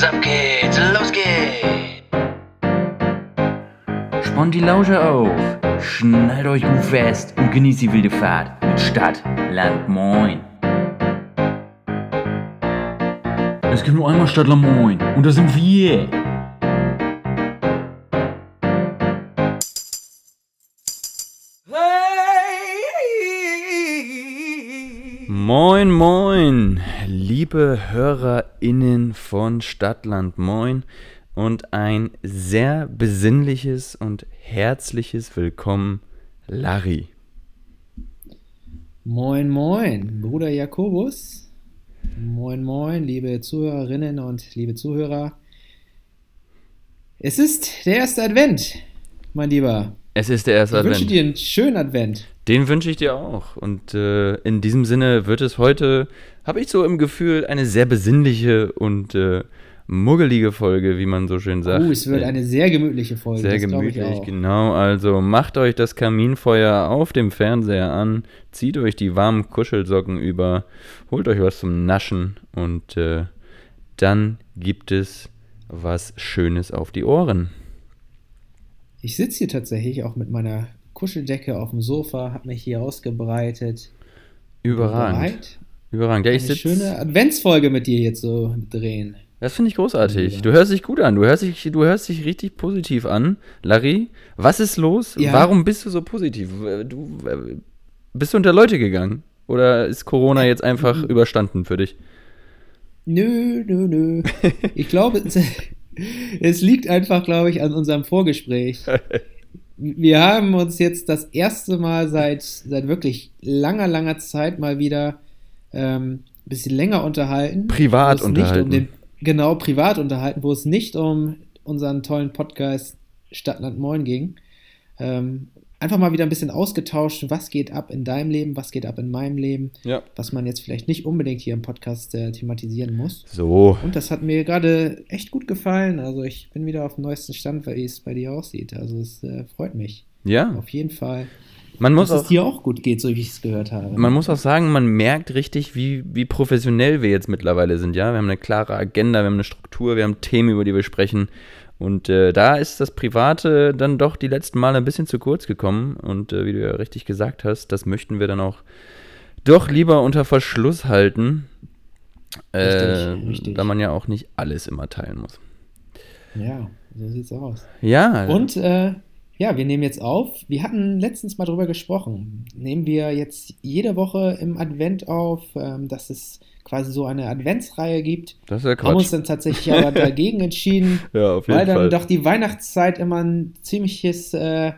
Was ab geht's? Los geht's! Spannt die Lausche auf, schnallt euch gut fest und genießt die wilde Fahrt mit Stadt, Land, Moin. Es gibt nur einmal Stadt, Land, Moin und da sind wir. Moin, moin, liebe HörerInnen von Stadtland Moin und ein sehr besinnliches und herzliches Willkommen, Larry. Moin, moin, Bruder Jakobus. Moin, moin, liebe Zuhörerinnen und liebe Zuhörer. Es ist der erste Advent, mein Lieber. Es ist der erste Ich Advent. wünsche dir einen schönen Advent. Den wünsche ich dir auch. Und äh, in diesem Sinne wird es heute, habe ich so im Gefühl, eine sehr besinnliche und äh, muggelige Folge, wie man so schön sagt. Oh, es wird eine sehr gemütliche Folge. Sehr gemütlich, genau. Also macht euch das Kaminfeuer auf dem Fernseher an, zieht euch die warmen Kuschelsocken über, holt euch was zum Naschen und äh, dann gibt es was Schönes auf die Ohren. Ich sitze hier tatsächlich auch mit meiner Kuscheldecke auf dem Sofa, habe mich hier ausgebreitet. Überragend. Bereit, Überragend. Ja, ich eine schöne Adventsfolge mit dir jetzt so drehen. das finde ich großartig. Ja. Du hörst dich gut an. Du hörst dich, du hörst dich richtig positiv an. Larry, was ist los? Ja. Warum bist du so positiv? Du, bist du unter Leute gegangen? Oder ist Corona jetzt einfach überstanden für dich? Nö, nö, nö. Ich glaube, es, es liegt einfach, glaube ich, an unserem Vorgespräch. Wir haben uns jetzt das erste Mal seit, seit wirklich langer, langer Zeit mal wieder ähm, ein bisschen länger unterhalten. Privat wo es nicht unterhalten. Um den, genau, privat unterhalten, wo es nicht um unseren tollen Podcast Stadtland Moin ging. Ähm, einfach mal wieder ein bisschen ausgetauscht, was geht ab in deinem Leben, was geht ab in meinem Leben, Ja. was man jetzt vielleicht nicht unbedingt hier im Podcast äh, thematisieren muss. So. Und das hat mir gerade echt gut gefallen. Also ich bin wieder auf dem neuesten Stand, wie es bei dir aussieht. Also es äh, freut mich. Ja. Auf jeden Fall. Man muss, dass es auch, dir auch gut geht, so wie ich es gehört habe. man muss auch sagen, man merkt richtig, wie, wie professionell wir jetzt mittlerweile sind. Ja, wir haben eine klare Agenda, wir haben eine Struktur, wir haben Themen, über die wir sprechen. Und äh, da ist das Private dann doch die letzten Male ein bisschen zu kurz gekommen. Und äh, wie du ja richtig gesagt hast, das möchten wir dann auch doch lieber unter Verschluss halten. Äh, Richtig, richtig. Da man ja auch nicht alles immer teilen muss. ja, so sieht's aus. Ja. Und äh, ja, wir nehmen jetzt auf. Wir hatten letztens mal drüber gesprochen. Nehmen wir jetzt jede Woche im Advent auf, ähm, dass es quasi so eine Adventsreihe gibt. das ist ja Haben uns Quatsch. dann tatsächlich aber dagegen entschieden, Ja, auf jeden weil dann Fall. doch die Weihnachtszeit immer ein ziemliches äh,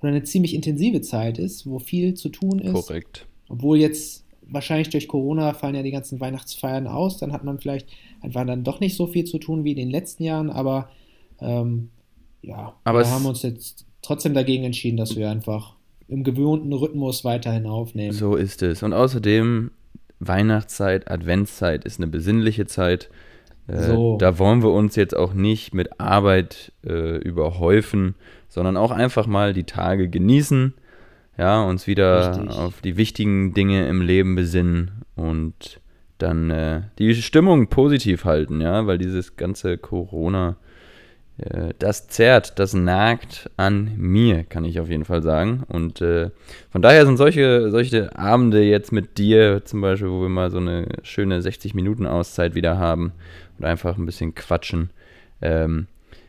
oder eine ziemlich intensive Zeit ist, wo viel zu tun ist. Korrekt. Obwohl jetzt wahrscheinlich durch Corona fallen ja die ganzen Weihnachtsfeiern aus, dann hat man vielleicht einfach dann doch nicht so viel zu tun wie in den letzten Jahren, aber ähm, ja, Aber wir haben uns jetzt trotzdem dagegen entschieden, dass wir einfach im gewohnten Rhythmus weiterhin aufnehmen. So ist es. Und außerdem, Weihnachtszeit, Adventszeit ist eine besinnliche Zeit. Äh, So. Da wollen wir uns jetzt auch nicht mit Arbeit äh, überhäufen, sondern auch einfach mal die Tage genießen, ja, uns wieder Richtig. auf die wichtigen Dinge im Leben besinnen und dann äh, die Stimmung positiv halten, ja, weil dieses ganze Corona, das zerrt, das nagt an mir, kann ich auf jeden Fall sagen. Und äh, von daher sind solche, solche Abende jetzt mit dir zum Beispiel, wo wir mal so eine schöne 60-Minuten-Auszeit wieder haben und einfach ein bisschen quatschen, ähm,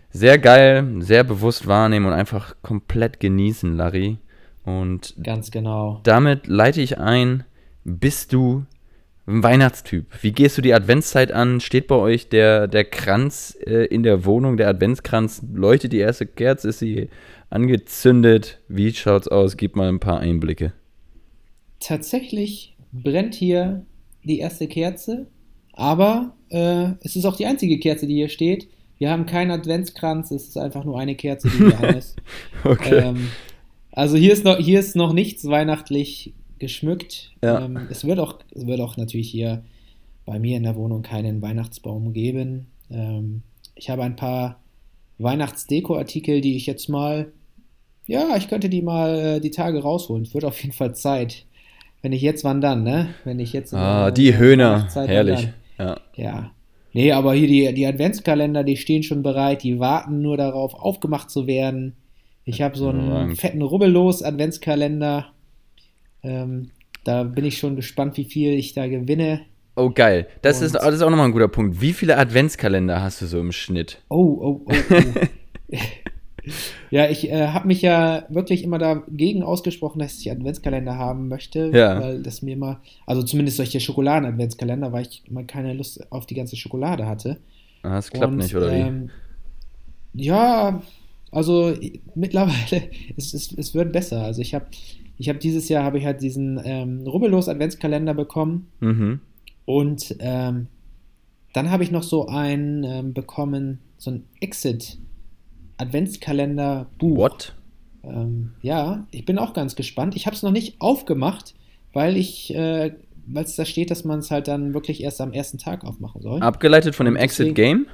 sehr geil, sehr bewusst wahrnehmen und einfach komplett genießen, Larry. Und Ganz genau. damit leite ich ein, bist du ein Weihnachtstyp? Wie gehst du die Adventszeit an? Steht bei euch der, der Kranz äh, in der Wohnung, der Adventskranz? Leuchtet die erste Kerze? Ist sie angezündet? Wie schaut's aus? Gib mal ein paar Einblicke. Tatsächlich brennt hier die erste Kerze, aber äh, es ist auch die einzige Kerze, die hier steht. Wir haben keinen Adventskranz, es ist einfach nur eine Kerze, die hier ist. Okay. Ähm, also hier ist noch, hier ist noch nichts weihnachtlich geschmückt. Ja. Ähm, es, wird auch, es wird auch natürlich hier bei mir in der Wohnung keinen Weihnachtsbaum geben. Ähm, ich habe ein paar Weihnachtsdeko-Artikel, die ich jetzt mal, ja, ich könnte die mal äh, die Tage rausholen. Es wird auf jeden Fall Zeit. Wenn ich jetzt, wann dann, ne? Wenn ich jetzt. ah, die Höhner. Herrlich. Ja. Ja. Nee, aber hier die, die Adventskalender, die stehen schon bereit, die warten nur darauf, aufgemacht zu werden. Ich habe so einen fetten Rubbellos Adventskalender. Ähm, da bin ich schon gespannt, wie viel ich da gewinne. Oh, geil. Das ist, das ist auch nochmal ein guter Punkt. Wie viele Adventskalender hast du so im Schnitt? Oh, oh, oh, oh. ja, ich äh, habe mich ja wirklich immer dagegen ausgesprochen, dass ich Adventskalender haben möchte, Ja. weil das mir immer, also zumindest solche Schokoladen-Adventskalender, weil ich immer keine Lust auf die ganze Schokolade hatte. Ah, Das klappt Und, nicht, oder wie? ähm, ja, also mittlerweile, es, es, es wird besser. Also ich habe ich hab dieses Jahr habe ich halt diesen ähm, Rubbellos Adventskalender bekommen Mhm. und ähm, dann habe ich noch so einen ähm, bekommen, so ein Exit Adventskalender Buch. What? Ähm, ja, ich bin auch ganz gespannt. Ich habe es noch nicht aufgemacht, weil ich, äh, weil es da steht, dass man es halt dann wirklich erst am ersten Tag aufmachen soll. Abgeleitet von dem Exit Game?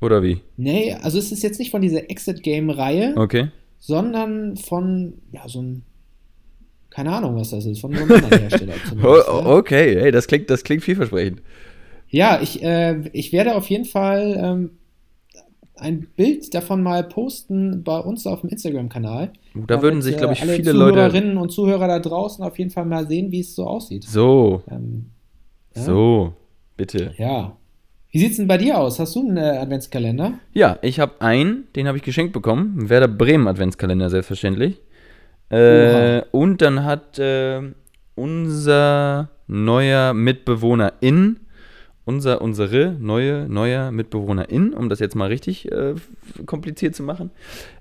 Oder wie? Nee, also es ist jetzt nicht von dieser Exit Game Reihe, Okay. sondern von, ja, so ein, keine Ahnung, was das ist, von einem anderen Hersteller Oh, okay, hey, das klingt, das klingt vielversprechend. Ja, ich, äh, ich werde auf jeden Fall ähm, ein Bild davon mal posten bei uns auf dem Instagram-Kanal. Da würden sich, glaube ich, alle viele Leute. Zuhörerinnen und Zuhörer da draußen auf jeden Fall mal sehen, wie es so aussieht. So, Ähm, ja. so, bitte. Ja. Wie sieht's denn bei dir aus? Hast du einen äh, Adventskalender? Ja, ich habe einen, den habe ich geschenkt bekommen. Werder Bremen Adventskalender, selbstverständlich. Äh, und dann hat äh, unser neuer Mitbewohnerin, unser, unsere neue, neuer Mitbewohnerin, um das jetzt mal richtig äh, kompliziert zu machen,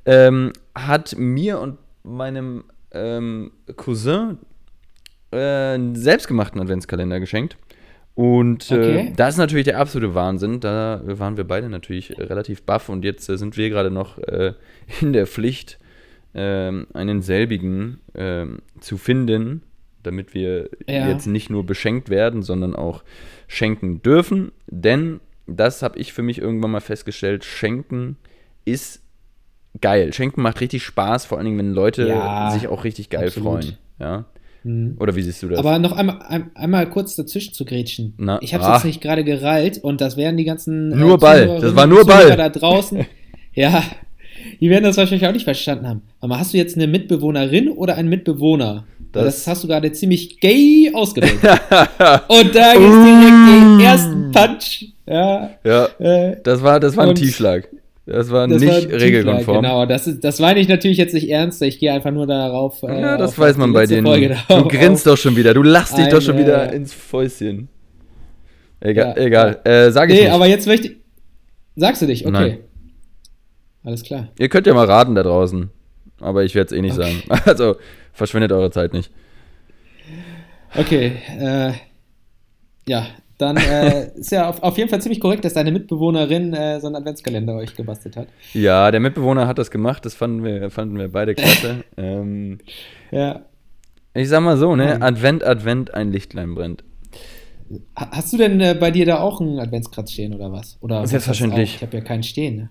ähm, hat mir und meinem ähm, Cousin äh, einen selbstgemachten Adventskalender geschenkt. Und äh, Okay. das ist natürlich der absolute Wahnsinn. Da waren wir beide natürlich relativ baff und jetzt äh, sind wir gerade noch äh, in der Pflicht, ähm, einen selbigen ähm, zu finden, damit wir Ja. jetzt nicht nur beschenkt werden, sondern auch schenken dürfen. Denn das habe ich für mich irgendwann mal festgestellt: Schenken ist geil. Schenken macht richtig Spaß, vor allen Dingen, wenn Leute Ja, sich auch richtig geil absolut. freuen. Ja? Mhm. Oder wie siehst du das? Aber noch einmal, ein, einmal kurz dazwischen zu grätschen. Na, ich habe es ah. jetzt nicht gerade gereilt und das werden die ganzen äh, Nur Ball. Das war nur Ball. Da draußen. ja, die werden das wahrscheinlich auch nicht verstanden haben. Aber hast du jetzt eine Mitbewohnerin oder einen Mitbewohner? Das- Das, hast du gerade ziemlich gay ausgedrückt. und da gibt es direkt Uh. den ersten Punch. Ja, ja, äh, das war, das war ein Tiefschlag. Das war das nicht war regelkonform. Genau, das, ist, das meine ich natürlich jetzt nicht ernst. Ich gehe einfach nur darauf. äh, Ja, das weiß man bei dir Du grinst doch schon wieder. Du lachst dich doch schon wieder äh, ins Fäustchen. Egal, Ja, egal. Äh, sag ich Nee, nicht. aber jetzt möchte ich. Sagst du nicht? Okay. Nein. Alles klar. Ihr könnt ja mal raten da draußen. Aber ich werde es eh nicht Okay. sagen. Also, verschwendet eure Zeit nicht. Okay. Äh, ja, dann äh, ist ja auf, auf jeden Fall ziemlich korrekt, dass deine Mitbewohnerin äh, so einen Adventskalender euch gebastelt hat. Ja, der Mitbewohner hat das gemacht. Das fanden wir, fanden wir beide klasse. ähm, Ja. ich sag mal so, ne? Hm. Advent, Advent, ein Lichtlein brennt. Ha- Hast du denn äh, bei dir da auch einen Adventskranz stehen oder was? Oder Selbstverständlich. Ich habe ja keinen stehen. Ne?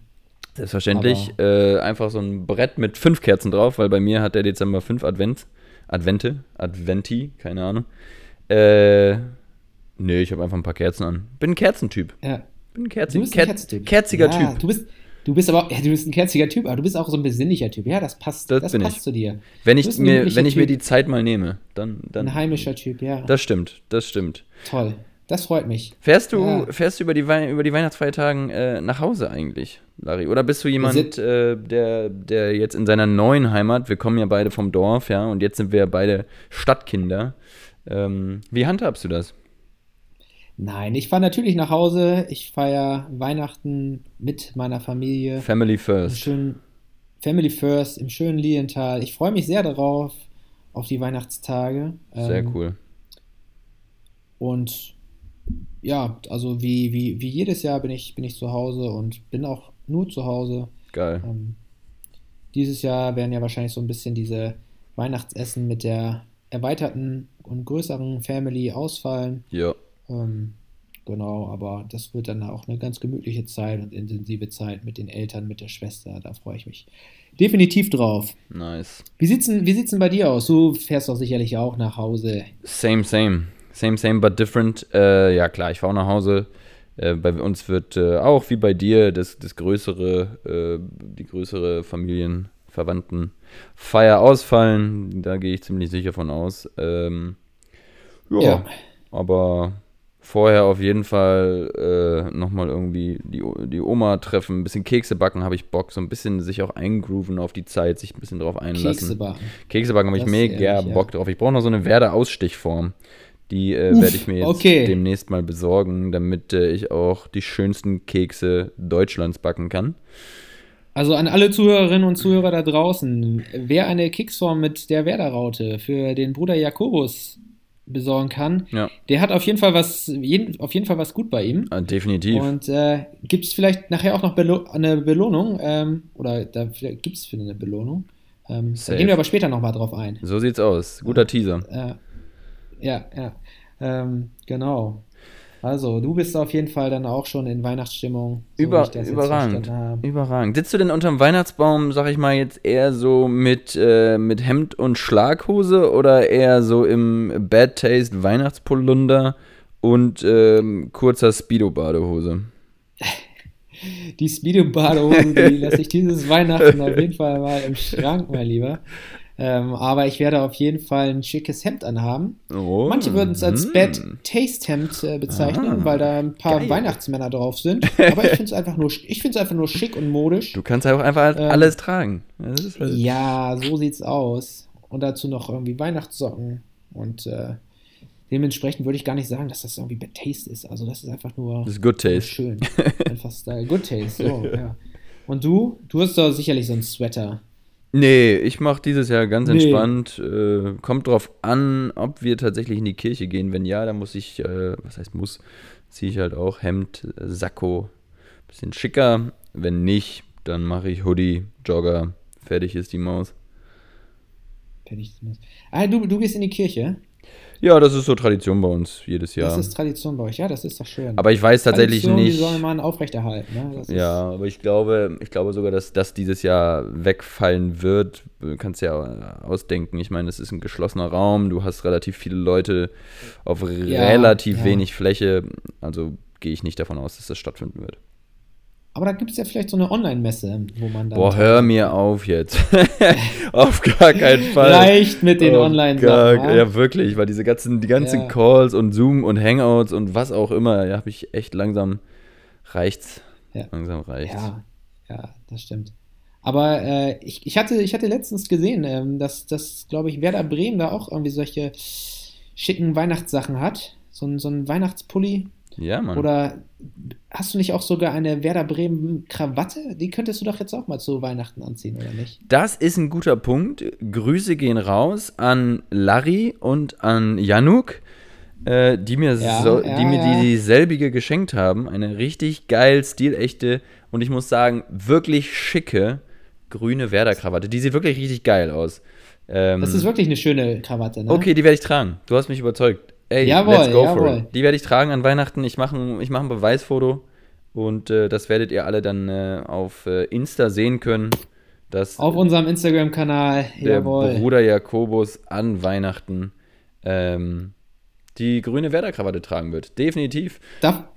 Selbstverständlich. Äh, einfach so ein Brett mit fünf Kerzen drauf, weil bei mir hat der Dezember fünf Advent, Advente, Adventi, keine Ahnung. Äh, nee, ich habe einfach ein paar Kerzen an. Bin ein Kerzentyp. Ja. Bin ein, bist ein Ker Kerzentyp. kerziger ja, Typ. Du bist, du bist aber, ja, du bist ein kerziger Typ, aber du bist auch so ein besinnlicher Typ. Ja, das passt. Das Das, passt ich. zu dir. Wenn ich mir, wenn ich mir die Zeit mal nehme, dann, dann. Ein heimischer Typ, ja. Das stimmt, das stimmt. Toll. Das freut mich. Fährst du, Ja. fährst du über die, Wei über die Weihnachtsfeiertagen äh, nach Hause eigentlich, Larry? Oder bist du jemand, äh, der, der jetzt in seiner neuen Heimat, wir kommen ja beide vom Dorf, ja, und jetzt sind wir ja beide Stadtkinder. Ähm, wie handhabst du das? Nein, ich fahre natürlich nach Hause. Ich feiere Weihnachten mit meiner Familie. Family first. schönen Family First im schönen Lienthal. Ich freue mich sehr darauf, auf die Weihnachtstage. Sehr Ähm, cool. Und ja, also wie, wie, wie jedes Jahr bin ich, bin ich zu Hause und bin auch nur zu Hause. Geil. Ähm, dieses Jahr werden ja wahrscheinlich so ein bisschen diese Weihnachtsessen mit der erweiterten und größeren Family ausfallen. Ja. Ähm, genau, aber das wird dann auch eine ganz gemütliche Zeit und intensive Zeit mit den Eltern, mit der Schwester. Da freue ich mich definitiv drauf. Nice. Wie sieht's denn, wie sieht's denn bei dir aus? Du fährst doch sicherlich auch nach Hause. Same, same. Same, same, but different. Äh, ja, klar, ich fahre nach Hause. Äh, bei uns wird äh, auch wie bei dir das, das größere, äh, die größere Familienverwandtenfeier ausfallen. Da gehe ich ziemlich sicher von aus. Ähm, ja, Ja. aber vorher auf jeden Fall äh, nochmal irgendwie die, die Oma treffen, ein bisschen Kekse backen, habe ich Bock, so ein bisschen sich auch eingrooven auf die Zeit, sich ein bisschen drauf einlassen. Kekse backen. Kekse backen habe ich mega ehrlich, ja. Bock drauf. Ich brauche noch so eine Werder-Ausstichform. Die äh, werde ich mir jetzt okay. demnächst mal besorgen, damit äh, ich auch die schönsten Kekse Deutschlands backen kann. Also an alle Zuhörerinnen und Zuhörer da draußen, wer eine Keksform mit der Werder-Raute für den Bruder Jakobus besorgen kann, Ja, der hat auf jeden Fall was, jeden, auf jeden Fall was gut bei ihm. äh, definitiv. Und äh, gibt es vielleicht nachher auch noch Belo eine Belohnung? Ähm, oder da gibt es für eine Belohnung? Ähm, da gehen wir aber später nochmal drauf ein. so sieht's aus. Guter Teaser. Äh, ja, ja. Ähm, genau. Also, du bist auf jeden Fall dann auch schon in Weihnachtsstimmung. so Über, überragend. Überragend. Sitzt du denn unterm Weihnachtsbaum, sag ich mal, jetzt eher so mit, äh, mit Hemd und Schlaghose oder eher so im Bad Taste Weihnachtspolunder und ähm, kurzer Speedo-Badehose? Die Speedo-Badehose, die lasse ich dieses Weihnachten auf jeden Fall mal im Schrank, mein Lieber. Ähm, aber ich werde auf jeden Fall ein schickes Hemd anhaben. Oh, Manche würden es als mm. Bad Taste Hemd äh, bezeichnen, Ah, weil da ein paar geil. Weihnachtsmänner drauf sind. Aber ich finde es einfach nur, ich einfach nur schick und modisch. Du kannst ja auch einfach Ähm, alles tragen. Halt Ja, so sieht's aus. Und dazu noch irgendwie Weihnachtssocken. Und äh, dementsprechend würde ich gar nicht sagen, dass das irgendwie Bad Taste ist. Also das ist einfach nur, Das ist Good Taste. schön. Einfach Style. Good Taste, so, ja. Und du? Du hast doch sicherlich so einen Sweater. Nee, ich mache dieses Jahr ganz Nee. entspannt. Äh, kommt drauf an, ob wir tatsächlich in die Kirche gehen. Wenn ja, dann muss ich, äh, was heißt muss, ziehe ich halt auch Hemd, Sakko, bisschen schicker. Wenn nicht, dann mache ich Hoodie, Jogger, fertig ist die Maus. Fertig. Ah, du, du gehst in die Kirche. Ja, das ist so Tradition bei uns jedes Jahr. Das ist Tradition bei euch. Ja, das ist doch schön. Aber ich weiß tatsächlich Tradition, nicht. Die soll man aufrechterhalten. Ne? Ja, aber ich glaube, ich glaube sogar, dass das dieses Jahr wegfallen wird. Du kannst ja ausdenken. Ich meine, es ist ein geschlossener Raum. Du hast relativ viele Leute auf Ja, relativ ja. wenig Fläche. Also gehe ich nicht davon aus, dass das stattfinden wird. Aber da gibt es ja vielleicht so eine Online-Messe, wo man dann. Boah, hör mir auf jetzt. auf gar keinen Fall. Reicht mit den Online-Sachen. Ja, wirklich, weil diese ganzen, die ganzen Ja. Calls und Zoom und Hangouts und was auch immer, ja, habe ich echt langsam reicht's. Ja. Langsam reicht's. Ja, ja, das stimmt. Aber äh, ich, ich, hatte, ich hatte letztens gesehen, ähm, dass, dass glaube ich, Werder Bremen da auch irgendwie solche schicken Weihnachtssachen hat. So ein, so ein Weihnachtspulli. Ja, Mann. Oder hast du nicht auch sogar eine Werder Bremen Krawatte? Die könntest du doch jetzt auch mal zu Weihnachten anziehen, oder nicht? Das ist ein guter Punkt. Grüße gehen raus an Larry und an Januk, äh, die, mir, Ja, so, ja, die mir ja. dieselbige geschenkt haben. Eine richtig geil, stilechte und ich muss sagen, wirklich schicke grüne Werder-Krawatte. Die sieht wirklich richtig geil aus. Ähm, Das ist wirklich eine schöne Krawatte, ne? okay, die werde ich tragen. Du hast mich überzeugt. Ey, Jawohl, let's go for jawohl. it. Die werde ich tragen an Weihnachten. Ich mache ein, ich mach ein Beweisfoto und äh, das werdet ihr alle dann äh, auf äh, Insta sehen können. Dass Auf unserem Instagram-Kanal. der Jawohl. Bruder Jakobus an Weihnachten ähm, die grüne Werder-Krawatte tragen wird. Definitiv. Da,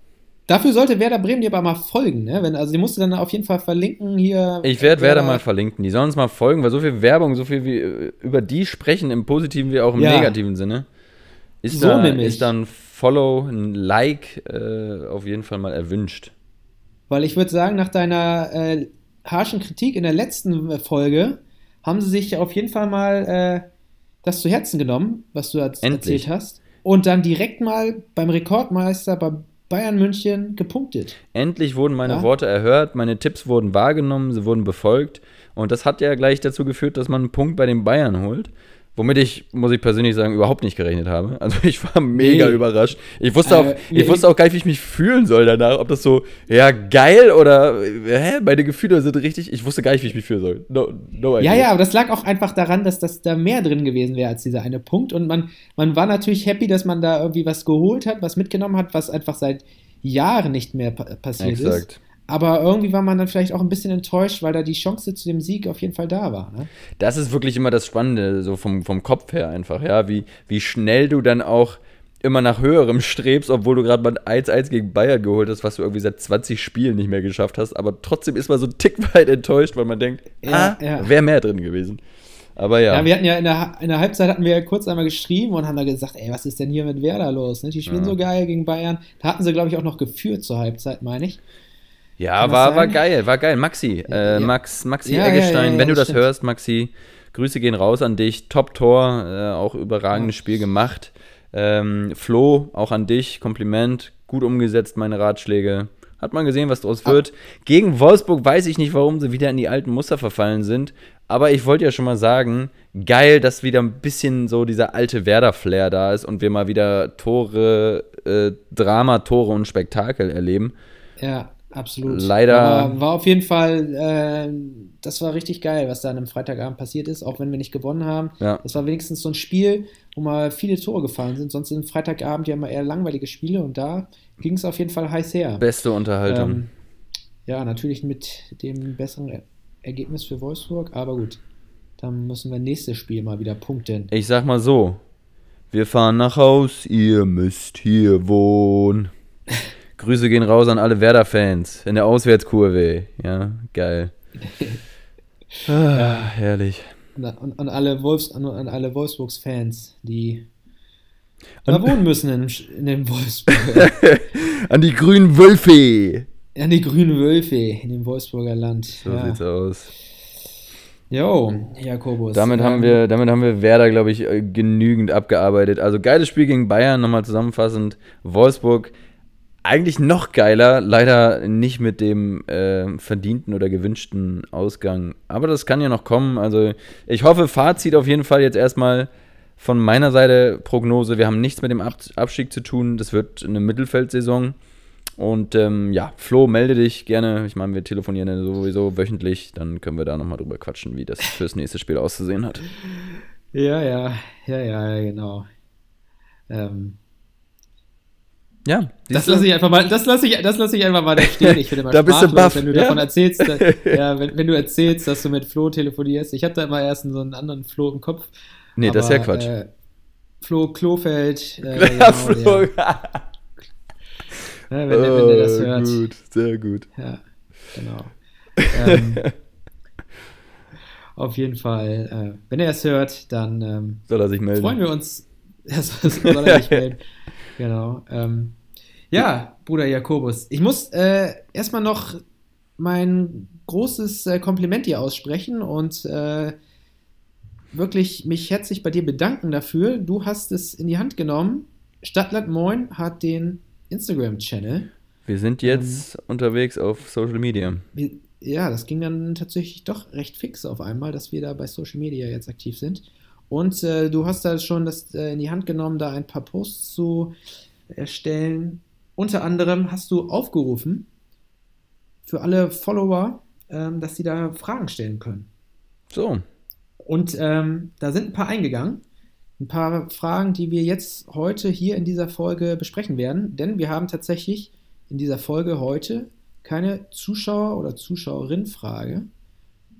dafür sollte Werder Bremen dir aber mal folgen, ne? Wenn, also die musst du dann auf jeden Fall verlinken hier. Ich werde Werder mal verlinken. Die sollen uns mal folgen, weil so viel Werbung, so viel wie äh, über die sprechen, im positiven wie auch im Ja. negativen Sinne. Ist, So da, nämlich. ist da ein Follow, ein Like äh, auf jeden Fall mal erwünscht. Weil ich würde sagen, nach deiner äh, harschen Kritik in der letzten Folge haben sie sich auf jeden Fall mal äh, das zu Herzen genommen, was du Endlich. erzählt hast. Und dann direkt mal beim Rekordmeister bei Bayern München gepunktet. Endlich wurden meine Ja. Worte erhört, meine Tipps wurden wahrgenommen, sie wurden befolgt. Und das hat ja gleich dazu geführt, dass man einen Punkt bei den Bayern holt. Womit ich, muss ich persönlich sagen, überhaupt nicht gerechnet habe. Also ich war mega Nee. überrascht. Ich wusste, Äh, auch, ich nee. wusste auch gar nicht, wie ich mich fühlen soll danach. Ob das so, ja, geil oder, äh, hä, meine Gefühle sind richtig. Ich wusste gar nicht, wie ich mich fühlen soll. No, no idea. Ja, ja, aber das lag auch einfach daran, dass das da mehr drin gewesen wäre als dieser eine Punkt. Und man, man war natürlich happy, dass man da irgendwie was geholt hat, was mitgenommen hat, was einfach seit Jahren nicht mehr pa passiert ist. Aber irgendwie war man dann vielleicht auch ein bisschen enttäuscht, weil da die Chance zu dem Sieg auf jeden Fall da war. Ne? Das ist wirklich immer das Spannende, so vom, vom Kopf her einfach, ja, wie, wie schnell du dann auch immer nach höherem strebst, obwohl du gerade mal 1-1 gegen Bayern geholt hast, was du irgendwie seit 20 Spielen nicht mehr geschafft hast. Aber trotzdem ist man so ein Tick weit enttäuscht, weil man denkt, Ja, ah, ja. wäre mehr drin gewesen. Aber ja, Ja, wir hatten ja in der, in der Halbzeit hatten wir kurz einmal geschrieben und haben da gesagt, ey, was ist denn hier mit Werder los? Ne? Die spielen Ja. so geil gegen Bayern. Da hatten sie, glaube ich, auch noch geführt zur Halbzeit, meine ich. Ja war, war geil, war geil. Maxi, äh. Max, Maxi Ja, Eggestein, ja, wenn du das stimmt. hörst, Maxi, Grüße gehen raus an dich. Top-Tor, äh, auch überragendes. Spiel gemacht. Ähm, Flo, auch an dich, Kompliment. Gut umgesetzt, meine Ratschläge. Hat man gesehen, was daraus Ah. wird. Gegen Wolfsburg weiß ich nicht, warum sie wieder in die alten Muster verfallen sind. Aber ich wollte ja schon mal sagen, geil, dass wieder ein bisschen so dieser alte Werder-Flair da ist und wir mal wieder Tore, äh, Drama, Tore und Spektakel erleben. Ja, absolut. Leider- Aber war auf jeden Fall, äh, das war richtig geil, was da an einem Freitagabend passiert ist, auch wenn wir nicht gewonnen haben. Ja. Das war wenigstens so ein Spiel, wo mal viele Tore gefallen sind. Sonst sind Freitagabend ja immer eher langweilige Spiele und da ging es auf jeden Fall heiß her. Beste Unterhaltung. Ähm, ja, natürlich mit dem besseren Er- Ergebnis für Wolfsburg, aber gut. Dann müssen wir nächstes Spiel mal wieder punkten. Ich sag mal so: Wir fahren nach Haus, ihr müsst hier wohnen. Grüße gehen raus an alle Werder-Fans in der Auswärtskurve. Ja, geil. Ah, herrlich. Und an, alle Wolfs, an, an alle Wolfsburgs-Fans, die da wohnen müssen in, in dem Wolfsburg. An die grünen Wölfe. an die grünen Wölfe in dem Wolfsburger Land. So ja. sieht's aus. Jo, Jakobus. Damit haben ähm, wir, damit haben wir Werder, glaube ich, äh, genügend abgearbeitet. Also geiles Spiel gegen Bayern, nochmal zusammenfassend. Wolfsburg eigentlich noch geiler, leider nicht mit dem äh, verdienten oder gewünschten Ausgang. Aber das kann ja noch kommen. Also ich hoffe, Fazit auf jeden Fall jetzt erstmal von meiner Seite Prognose. Wir haben nichts mit dem Ab Abstieg zu tun. Das wird eine Mittelfeldsaison. Und ähm, ja, Flo, melde dich gerne. Ich meine, wir telefonieren ja sowieso wöchentlich. Dann können wir da nochmal drüber quatschen, wie das fürs nächste Spiel auszusehen hat. Ja, ja, ja, ja, genau. Ähm, Ja, das lasse ich einfach mal, das lasse ich, das lasse ich einfach mal da stehen. Ich finde immer Da bist du baff, wenn du ja. davon erzählst, da, ja, wenn, wenn du erzählst, dass du mit Flo telefonierst. Ich habe da immer erst so einen anderen Flo im Kopf. Nee, das ist ja aber, Quatsch. Äh, Flo Klofeld. Äh, Ja, genau, Flo. Ne, wenn, der, wenn der das Oh, hört. Gut, sehr gut. Ja, genau. ähm, auf jeden Fall, äh, wenn er es hört, dann ähm, Soll er sich melden? freuen wir uns. Soll er sich melden. Genau. Ähm, ja, Bruder Jakobus, ich muss äh, erstmal noch mein großes äh, Kompliment dir aussprechen und äh, wirklich mich herzlich bei dir bedanken dafür. Du hast es in die Hand genommen. Stadtland Moin hat den Instagram-Channel. Wir sind jetzt Ähm. unterwegs auf Social Media. Ja, das ging dann tatsächlich doch recht fix auf einmal, dass wir da bei Social Media jetzt aktiv sind. Und äh, du hast da schon das äh, in die Hand genommen, da ein paar Posts zu erstellen. Unter anderem hast du aufgerufen für alle Follower, ähm, dass sie da Fragen stellen können. So, Und ähm, da sind ein paar eingegangen. Ein paar Fragen, die wir jetzt heute hier in dieser Folge besprechen werden. Denn wir haben tatsächlich in dieser Folge heute keine Zuschauer- oder Zuschauerin-Frage,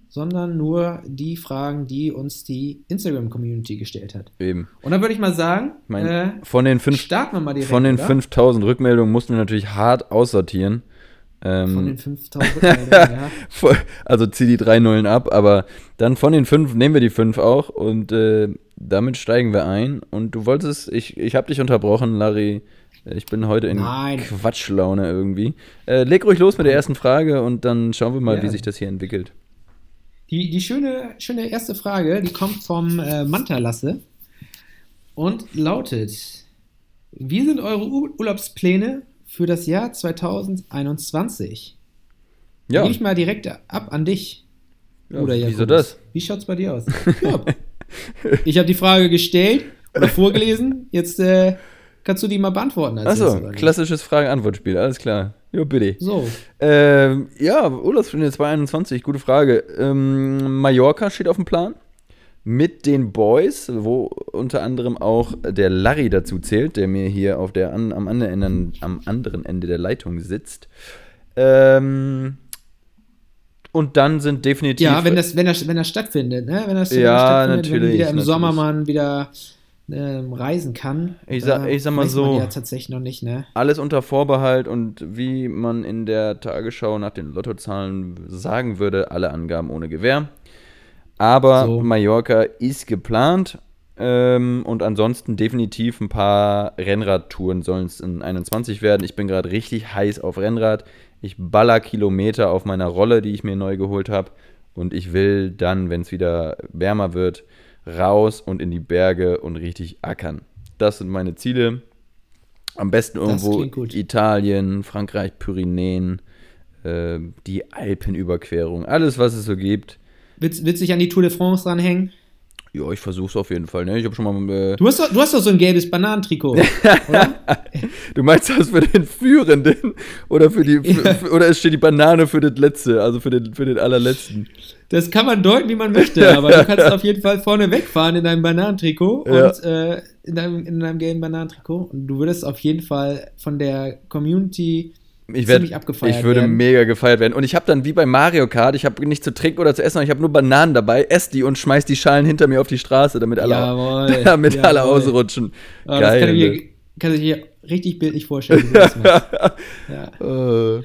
sondern nur die Fragen, die uns die Instagram-Community gestellt hat. eben. Und dann würde ich mal sagen, Ich mein, äh, von den, fünf, starten wir mal direkt. von den oder? 5000 Rückmeldungen mussten wir natürlich hart aussortieren. Ähm, Von den 5000 Rückmeldungen, ja. also zieh die drei Nullen ab, aber dann von den fünf nehmen wir die fünf auch und äh, damit steigen wir ein. Und du wolltest, ich, ich habe dich unterbrochen, Larry. Ich bin heute in Nein. Quatschlaune irgendwie. Äh, leg ruhig los mit der ersten Frage und dann schauen wir mal, Ja. wie sich das hier entwickelt. Die, die schöne, schöne erste Frage, die kommt vom äh, Manta-Lasse und lautet: Wie sind eure U Urlaubspläne für das Jahr 2021? Ja, Gebe ich mal direkt ab an dich. ja Bruder wieso das? Wie schaut's bei dir aus? ja. Ich habe die Frage gestellt oder vorgelesen. Jetzt äh, kannst du die mal beantworten. Achso, klassisches Frage-Antwort-Spiel, alles klar. Jo, bitte. So, Ähm, ja, Urlaubspläne 2021, gute Frage. Ähm, Mallorca steht auf dem Plan. Mit den Boys, wo unter anderem auch der Larry dazu zählt, der mir hier auf der an, am, anderen Ende, am anderen Ende der Leitung sitzt. Ähm, und dann sind definitiv. ja, wenn das, wenn das, wenn das stattfindet, ne? Wenn das, wenn Ja, das stattfindet, wenn natürlich, wieder im natürlich. Sommer man wieder ähm, reisen kann. Ich sag- Da ich sag mal so. Ja, tatsächlich noch nicht, ne? Alles unter Vorbehalt und wie man in der Tagesschau nach den Lottozahlen sagen würde, alle Angaben ohne Gewähr. Aber So. Mallorca ist geplant ähm, und ansonsten definitiv ein paar Rennradtouren sollen es in 21 werden. Ich bin gerade richtig heiß auf Rennrad. Ich baller Kilometer auf meiner Rolle, die ich mir neu geholt habe. Und ich will dann, wenn es wieder wärmer wird, raus und in die Berge und richtig ackern. Das sind meine Ziele. Am besten irgendwo. Italien, Frankreich, Pyrenäen, äh, die Alpenüberquerung, alles, was es so gibt. Willst, willst du dich an die Tour de France dranhängen? Ja, ich versuch's auf jeden Fall. Ne? Ich habe schon mal. Äh, Du hast, doch, du hast doch so ein gelbes Bananentrikot, du meinst das für den Führenden oder für die für, für, oder es steht die Banane für das letzte, also für den für den allerletzten. Das kann man deuten, wie man möchte, aber du kannst auf jeden Fall vorne wegfahren in deinem Bananentrikot Ja. und äh, in, deinem, in deinem gelben Bananentrikot. Und du würdest auf jeden Fall von der Community Ich, werd, ziemlich abgefeiert ich würde werden. mega gefeiert werden. Und ich habe dann wie bei Mario Kart, ich habe nichts zu trinken oder zu essen, ich habe nur Bananen dabei, ess die und schmeiß die Schalen hinter mir auf die Straße, damit alle, Jawohl, damit alle jawohl. ausrutschen. Aber das kann ich, Geil. mir, kann ich mir richtig bildlich vorstellen. Das ja. Äh,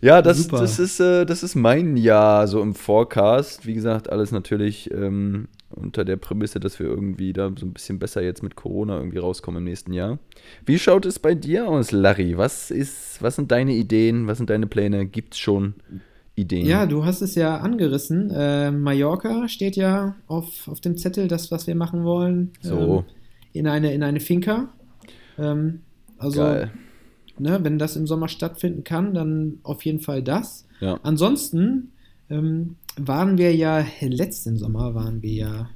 ja, das, Super. das, ist, äh, das ist mein Jahr so im Forecast. Wie gesagt, alles natürlich ähm, unter der Prämisse, dass wir irgendwie da so ein bisschen besser jetzt mit Corona irgendwie rauskommen im nächsten Jahr. Wie schaut es bei dir aus, Larry? Was, ist, was sind deine Ideen? Was sind deine Pläne? Gibt es schon Ideen? ja, du hast es ja angerissen. Äh, Mallorca steht ja auf, auf dem Zettel, das, was wir machen wollen. So. Ähm, in, eine, in eine Finca. Ähm, also, Geil. ne, wenn das im Sommer stattfinden kann, dann auf jeden Fall das. Ja. Ansonsten ähm, waren wir ja letzten Sommer waren wir ja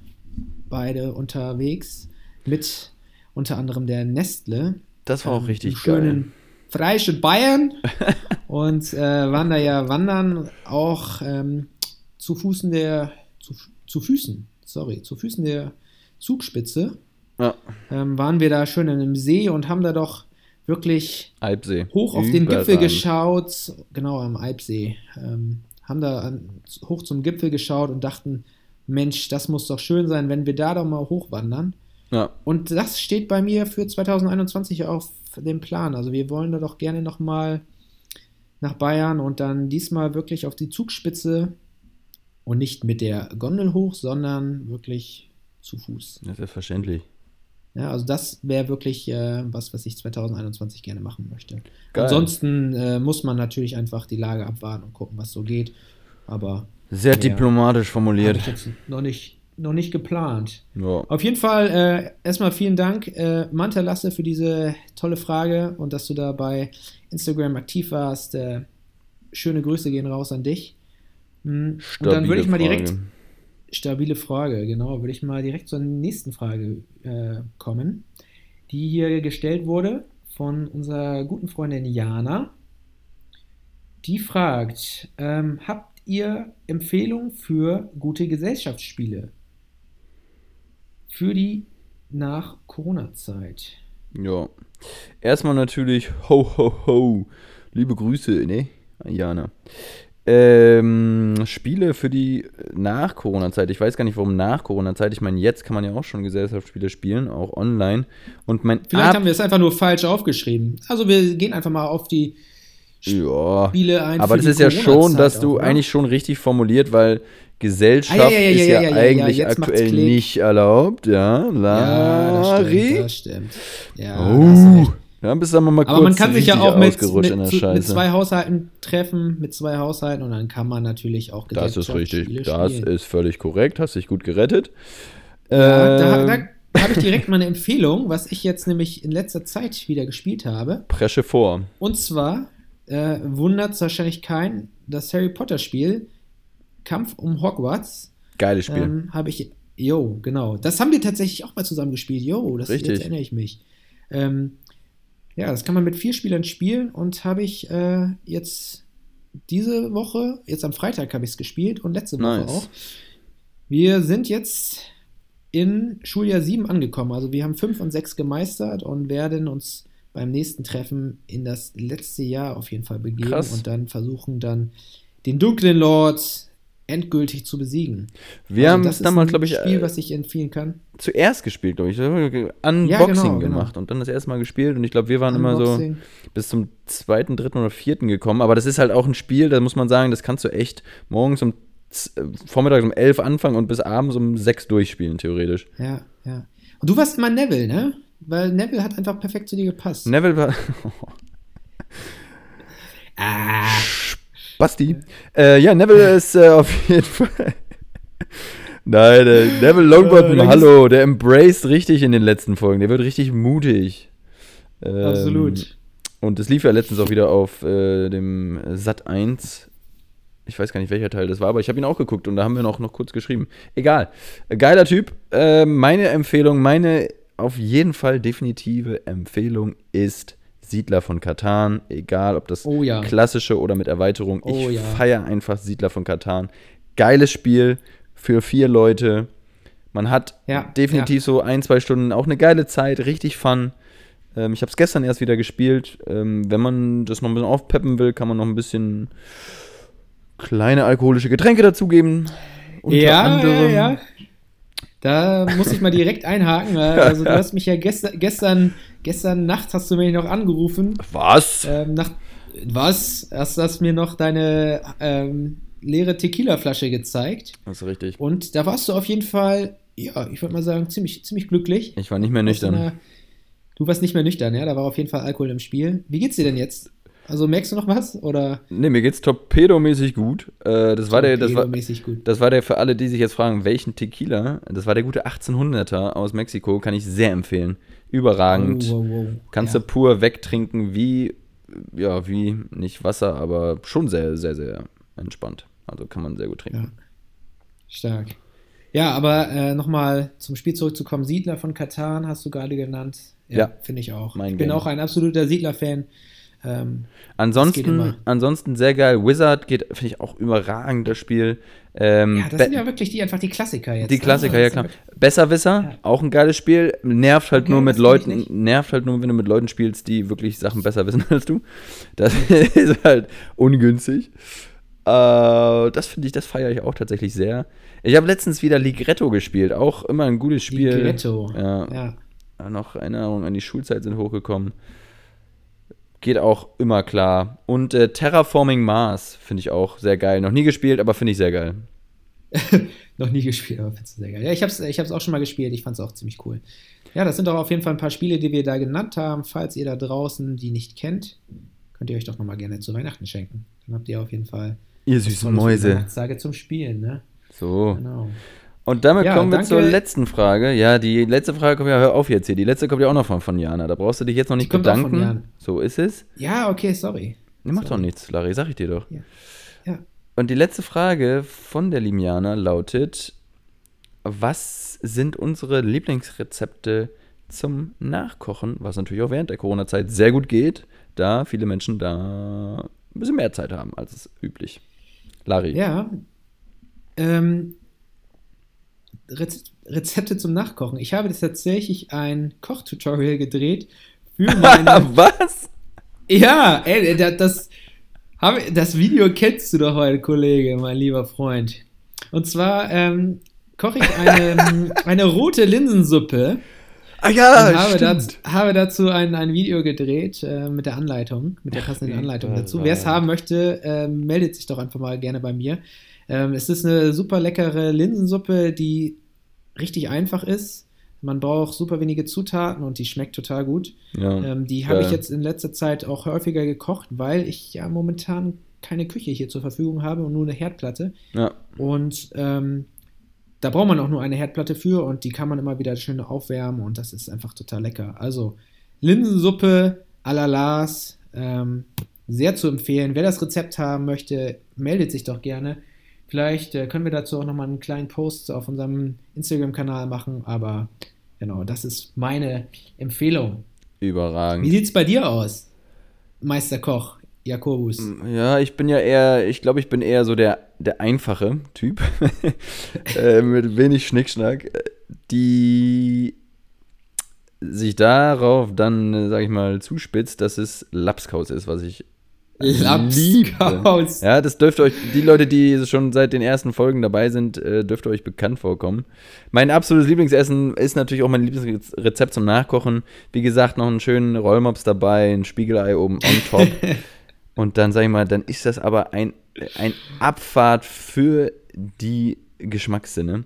beide unterwegs mit unter anderem der Nestle. Das war auch ähm, richtig schönen geil. Freistadt Bayern und äh, waren da ja wandern auch ähm, zu Füßen der zu, zu Füßen, sorry, zu Füßen der Zugspitze Ja, ähm, waren wir da schön in einem See und haben da doch wirklich Alpsee. hoch auf den Gipfel geschaut, genau am Alpsee, ähm, haben da an, hoch zum Gipfel geschaut und dachten, Mensch, das muss doch schön sein, wenn wir da doch mal hochwandern. Ja, Und das steht bei mir für 2021 auf dem Plan. Also wir wollen da doch gerne noch mal nach Bayern und dann diesmal wirklich auf die Zugspitze und nicht mit der Gondel hoch, sondern wirklich zu Fuß. ja, selbstverständlich. Ja, also das wäre wirklich äh, was, was ich 2021 gerne machen möchte. Geil. Ansonsten äh, muss man natürlich einfach die Lage abwarten und gucken, was so geht. Aber Sehr Ja. diplomatisch formuliert. noch nicht, noch nicht geplant. Ja. Auf jeden Fall äh, erstmal vielen Dank, äh, Manta Lasse, für diese tolle Frage und dass du da bei Instagram aktiv warst. Äh, schöne Grüße gehen raus an dich. Hm, Und dann würde ich mal direkt, Frage. Stabile Frage, genau, würde ich mal direkt zur nächsten Frage äh, kommen, die hier gestellt wurde von unserer guten Freundin Jana. Die fragt, ähm, habt ihr Empfehlungen für gute Gesellschaftsspiele? Für die nach Corona-Zeit. Ja. Erstmal natürlich ho ho ho. Liebe Grüße, ne? Jana. Ähm, Spiele für die nach Corona-Zeit. Ich weiß gar nicht, warum nach Corona-Zeit. Ich meine, jetzt kann man ja auch schon Gesellschaftsspiele spielen, auch online. Und mein Vielleicht Ab- haben wir es einfach nur falsch aufgeschrieben. Also wir gehen einfach mal auf die ja. Spiele ein. Aber das ist ja schon, dass du auch, eigentlich schon richtig formuliert, weil Gesellschaft Ah, ja, ja, ja, ist ja, ja, ja, ja, eigentlich aktuell nicht erlaubt, ja. Ja, das Larry? stimmt, das stimmt. Ja, Oh. Ja, bist du mal Aber man kann sich ja auch mit, mit, mit zwei Haushalten treffen, mit zwei Haushalten und dann kann man natürlich auch Das ist richtig. Gesellschaftsspiele Das spielen. ist völlig korrekt. Hast dich gut gerettet. Ja, da, Ähm, da habe ich direkt mal eine Empfehlung, was ich jetzt nämlich in letzter Zeit wieder gespielt habe. Presche vor. Und zwar äh, wundert es wahrscheinlich keinen, das Harry Potter Spiel Kampf um Hogwarts Geiles Spiel. ähm, habe ich. Jo, genau. Das haben wir tatsächlich auch mal zusammen gespielt. Jo, das Richtig. jetzt erinnere ich mich. Ähm, ja, das kann man mit vier Spielern spielen und habe ich äh, jetzt diese Woche, jetzt am Freitag habe ich es gespielt und letzte Woche Nice. auch. Wir sind jetzt in Schuljahr 7 angekommen. Also wir haben 5 und 6 gemeistert und werden uns beim nächsten Treffen in das letzte Jahr auf jeden Fall begeben Krass. und dann versuchen dann den dunklen Lord endgültig zu besiegen. Wir haben das damals, ist glaube ein ich, Spiel, äh, was ich empfehlen kann. zuerst gespielt, glaube ich. Unboxing Ja, genau, genau. gemacht und dann das erste Mal gespielt. Und ich glaube, wir waren immer so Unboxing. bis zum zweiten, dritten oder vierten gekommen. Aber das ist halt auch ein Spiel, da muss man sagen, das kannst du echt morgens um äh, vormittags um elf anfangen und bis abends um sechs durchspielen, theoretisch. Ja, ja. Und du warst immer Neville, ne? Weil Neville hat einfach perfekt zu dir gepasst. Neville war. Ah, Basti. Äh, ja, Neville ist äh, auf jeden Fall. Nein, äh, Neville Longbottom, Äh, hallo, der embraced richtig in den letzten Folgen. Der wird richtig mutig. Ähm, absolut. Und es lief ja letztens auch wieder auf äh, dem Sat 1. Ich weiß gar nicht, welcher Teil das war, aber ich habe ihn auch geguckt und da haben wir noch, noch kurz geschrieben. Egal. Äh, Geiler Typ. Äh, meine Empfehlung, meine auf jeden Fall definitive Empfehlung ist Siedler von Katan. Egal, ob das Oh ja. klassische oder mit Erweiterung. Ich Oh ja. feiere einfach Siedler von Katan. Geiles Spiel für vier Leute. Man hat Ja, definitiv so ein, zwei Stunden auch eine geile Zeit, richtig fun. Ähm, ich habe es gestern erst wieder gespielt. Ähm, wenn man das noch ein bisschen aufpeppen will, kann man noch ein bisschen kleine alkoholische Getränke dazugeben. Unter ja, anderem. ja, ja. Da muss ich mal direkt einhaken. Also du hast mich ja gestern, gestern, gestern Nacht hast du mich noch angerufen. Was? Ähm, nach, was? Hast, hast mir noch deine ähm, leere Tequila-Flasche gezeigt. Das ist richtig. Und da warst du auf jeden Fall, ja, ich würde mal sagen, ziemlich, ziemlich glücklich. Ich war nicht mehr nüchtern. Du warst nicht mehr nüchtern, ja? Da war auf jeden Fall Alkohol im Spiel. Wie geht's dir denn jetzt? Also merkst du noch was? Oder Nee, mir geht's torpedomäßig gut. Äh, das war der, das war, gut? Das war der für alle, die sich jetzt fragen, welchen Tequila. Das war der gute 1800er aus Mexiko, kann ich sehr empfehlen. Überragend. Oh, wow, wow. Kannst ja. du pur wegtrinken, wie, ja, wie, nicht Wasser, aber schon sehr, sehr, sehr entspannt. Also kann man sehr gut trinken. Ja. Stark. Ja, aber äh, nochmal zum Spiel zurückzukommen. Siedler von Katan hast du gerade genannt. Ja. Finde ich auch. Ich bin Game. auch ein absoluter Siedler-Fan. Ähm, Ansonsten, ansonsten sehr geil. Wizard geht, finde ich auch überragend, das Spiel. Ähm, ja, das sind ja wirklich die, einfach die Klassiker jetzt. die ne? Klassiker, ja klar. Besserwisser, Ja. auch ein geiles Spiel. Nervt halt Okay, nur mit Leuten, nervt halt nur, wenn du mit Leuten spielst, die wirklich Sachen besser wissen als du. Das ist halt ungünstig. Äh, das finde ich, das feiere ich auch tatsächlich sehr. Ich habe letztens wieder Ligretto gespielt, auch immer ein gutes Spiel. Ligretto. Ja, Ja. noch Erinnerungen an die Schulzeit sind hochgekommen. Geht auch immer klar. Und äh, Terraforming Mars finde ich auch sehr geil. Noch nie gespielt, aber finde ich sehr geil. Noch nie gespielt, aber find's sehr geil. Ja, ich habe es ich hab's auch schon mal gespielt. Ich fand es auch ziemlich cool. Ja, das sind doch auf jeden Fall ein paar Spiele, die wir da genannt haben. Falls ihr da draußen die nicht kennt, könnt ihr euch doch nochmal gerne zu Weihnachten schenken. Dann habt ihr auf jeden Fall Ihr süßen Mäuse. Weihnachtstage zum Spielen, ne? So. Genau. Und damit Ja, kommen wir danke. zur letzten Frage. Ja, die letzte Frage kommt ja, hör auf jetzt hier. Die letzte kommt ja auch noch von, von Jana. Da brauchst du dich jetzt noch nicht bedanken. So ist es. Ja, okay, sorry. Nee, macht doch Sorry. nichts, Larry, sag ich dir doch. Ja. Ja. Und die letzte Frage von der lieben Jana lautet: Was sind unsere Lieblingsrezepte zum Nachkochen? Was natürlich auch während der Corona-Zeit sehr gut geht, da viele Menschen da ein bisschen mehr Zeit haben als es üblich. Larry. Ja. Ähm, Rezepte zum Nachkochen. Ich habe tatsächlich ein Kochtutorial gedreht für meine. Was? ja, ey, das, das, Video kennst du doch heute, Kollege, mein lieber Freund. Und zwar ähm, koche ich eine, eine rote Linsensuppe. Ah ja, und habe, stimmt. dazu, habe dazu ein, ein Video gedreht äh, mit der Anleitung, mit der passenden Anleitung dazu. Wer es haben möchte, äh, meldet sich doch einfach mal gerne bei mir. Ähm, es ist eine super leckere Linsensuppe, die richtig einfach ist. Man braucht super wenige Zutaten und die schmeckt total gut. Ja, Ähm, die habe ich jetzt in letzter Zeit auch häufiger gekocht, weil ich ja momentan keine Küche hier zur Verfügung habe und nur eine Herdplatte. ja. Und ähm, da braucht man auch nur eine Herdplatte für und die kann man immer wieder schön aufwärmen und das ist einfach total lecker. Also Linsensuppe à la Lars, ähm, sehr zu empfehlen. Wer das Rezept haben möchte, meldet sich doch gerne. Vielleicht äh, können wir dazu auch nochmal einen kleinen Post auf unserem Instagram-Kanal machen, aber genau, das ist meine Empfehlung. Wie Überragend. sieht es bei dir aus, Meisterkoch Jakobus? Ja, ich bin ja eher, ich glaube, ich bin eher so der, der einfache Typ. äh, mit wenig Schnickschnack. Die sich darauf dann, äh, sag ich mal, zuspitzt, dass es Lapskaus ist, was ich Lapskaus. Ja, das dürfte euch, die Leute, die schon seit den ersten Folgen dabei sind, äh, dürfte euch bekannt vorkommen. Mein absolutes Lieblingsessen ist natürlich auch mein Lieblingsrezept zum Nachkochen. Wie gesagt, noch einen schönen Rollmops dabei, ein Spiegelei oben on top. Und dann sag ich mal, dann ist das aber ein, ein Abfahrt für die Geschmackssinne.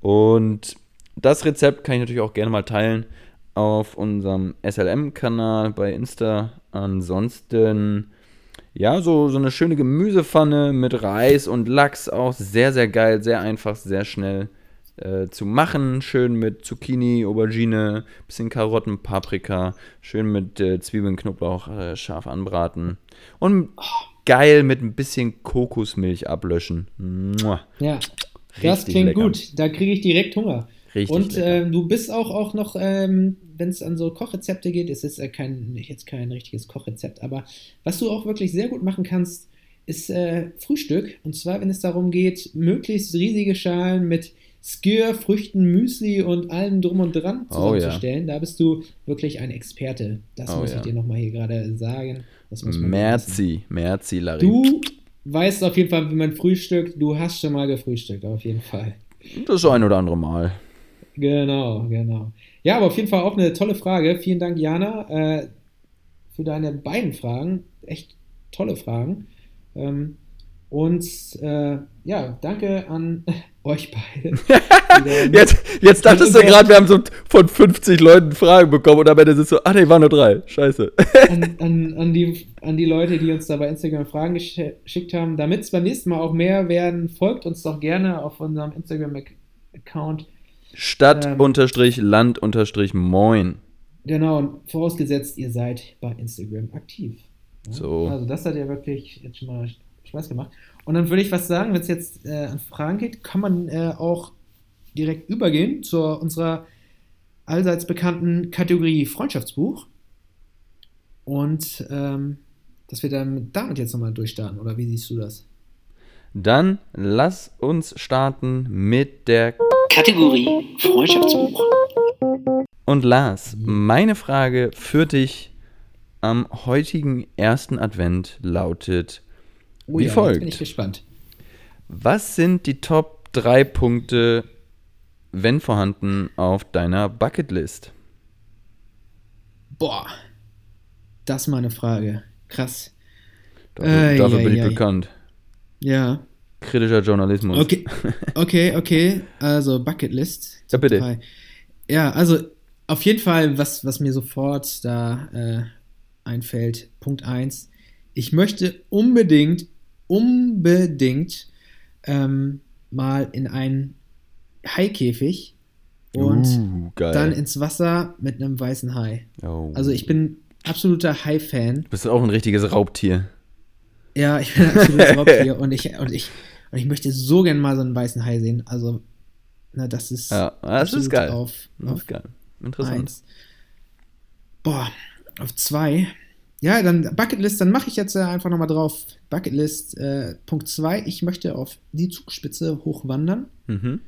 Und das Rezept kann ich natürlich auch gerne mal teilen auf unserem SLM-Kanal bei Insta. Ansonsten, ja, so, so eine schöne Gemüsepfanne mit Reis und Lachs auch sehr, sehr geil, sehr einfach, sehr schnell äh, zu machen. Schön mit Zucchini, Aubergine, bisschen Karotten, Paprika, schön mit äh, Zwiebeln, Knoblauch äh, scharf anbraten. Und geil mit ein bisschen Kokosmilch ablöschen. Mua. Ja, das Richtig klingt lecker. gut. Da kriege ich direkt Hunger. Richtig Und ähm, du bist auch, auch noch, ähm, wenn es an so Kochrezepte geht, es ist äh, kein, jetzt kein richtiges Kochrezept, aber was du auch wirklich sehr gut machen kannst, ist äh, Frühstück. Und zwar, wenn es darum geht, möglichst riesige Schalen mit Skir, Früchten, Müsli und allem drum und dran Oh, zusammenzustellen. Da bist du wirklich ein Experte. Das Oh, muss ja. ich dir nochmal hier gerade sagen. Das muss man. Merci, merci, Larry. Du weißt auf jeden Fall, wie man frühstückt. Du hast schon mal gefrühstückt, auf jeden Fall. Das ein oder andere Mal. Genau, genau. Ja, aber auf jeden Fall auch eine tolle Frage. Vielen Dank, Jana, äh, für deine beiden Fragen. Echt tolle Fragen. Ähm, und äh, ja, danke an euch beide. Jetzt, jetzt dachtest du gerade, wir haben so von 50 Leuten Fragen bekommen und am Ende sind so, ah ne, waren nur drei. Scheiße. an, an, an, die, an die Leute, die uns da bei Instagram Fragen gesch- geschickt haben. Damit es beim nächsten Mal auch mehr werden, folgt uns doch gerne auf unserem Instagram-Account. Stadt Ähm. unterstrich Land unterstrich Moin. Genau, und vorausgesetzt, ihr seid bei Instagram aktiv. Ja? So. Also das hat ja wirklich jetzt schon mal Spaß gemacht. Und dann würde ich was sagen, wenn es jetzt äh, an Fragen geht, kann man äh, auch direkt übergehen zu unserer allseits bekannten Kategorie Freundschaftsbuch. Und ähm, dass wir dann damit jetzt nochmal durchstarten, oder wie siehst du das? Dann lass uns starten mit der Kategorie Freundschaftsbuch. Und Lars, meine Frage für dich am heutigen ersten Advent lautet: Wie jetzt folgt. bin ich gespannt. Was sind die Top 3 Punkte, wenn vorhanden, auf deiner Bucketlist? Boah, das ist mal eine Frage. Krass. Dafür, Ei, dafür bin ei, ich bekannt. Ja. Kritischer Journalismus. Okay, okay, okay. Also Bucketlist. Ja, bitte. Drei. Ja, also auf jeden Fall, was, was mir sofort da äh, einfällt, Punkt 1. Ich möchte unbedingt, unbedingt ähm, mal in einen Haikäfig und uh, dann ins Wasser mit einem weißen Hai. oh. Also ich bin absoluter Hai-Fan. Du bist auch ein richtiges Raubtier. Ja, ich bin ein absolutes Raubtier und ich, und, ich, und ich möchte so gern mal so einen weißen Hai sehen. Also, na, das ist, Ja, das ist absolut geil. auf, Das auf ist geil. Interessant. eins. Boah, auf zwei. Ja, dann Bucketlist, dann mache ich jetzt äh, einfach nochmal drauf. Bucketlist, äh, Punkt zwei. Ich möchte auf die Zugspitze hochwandern. Mhm.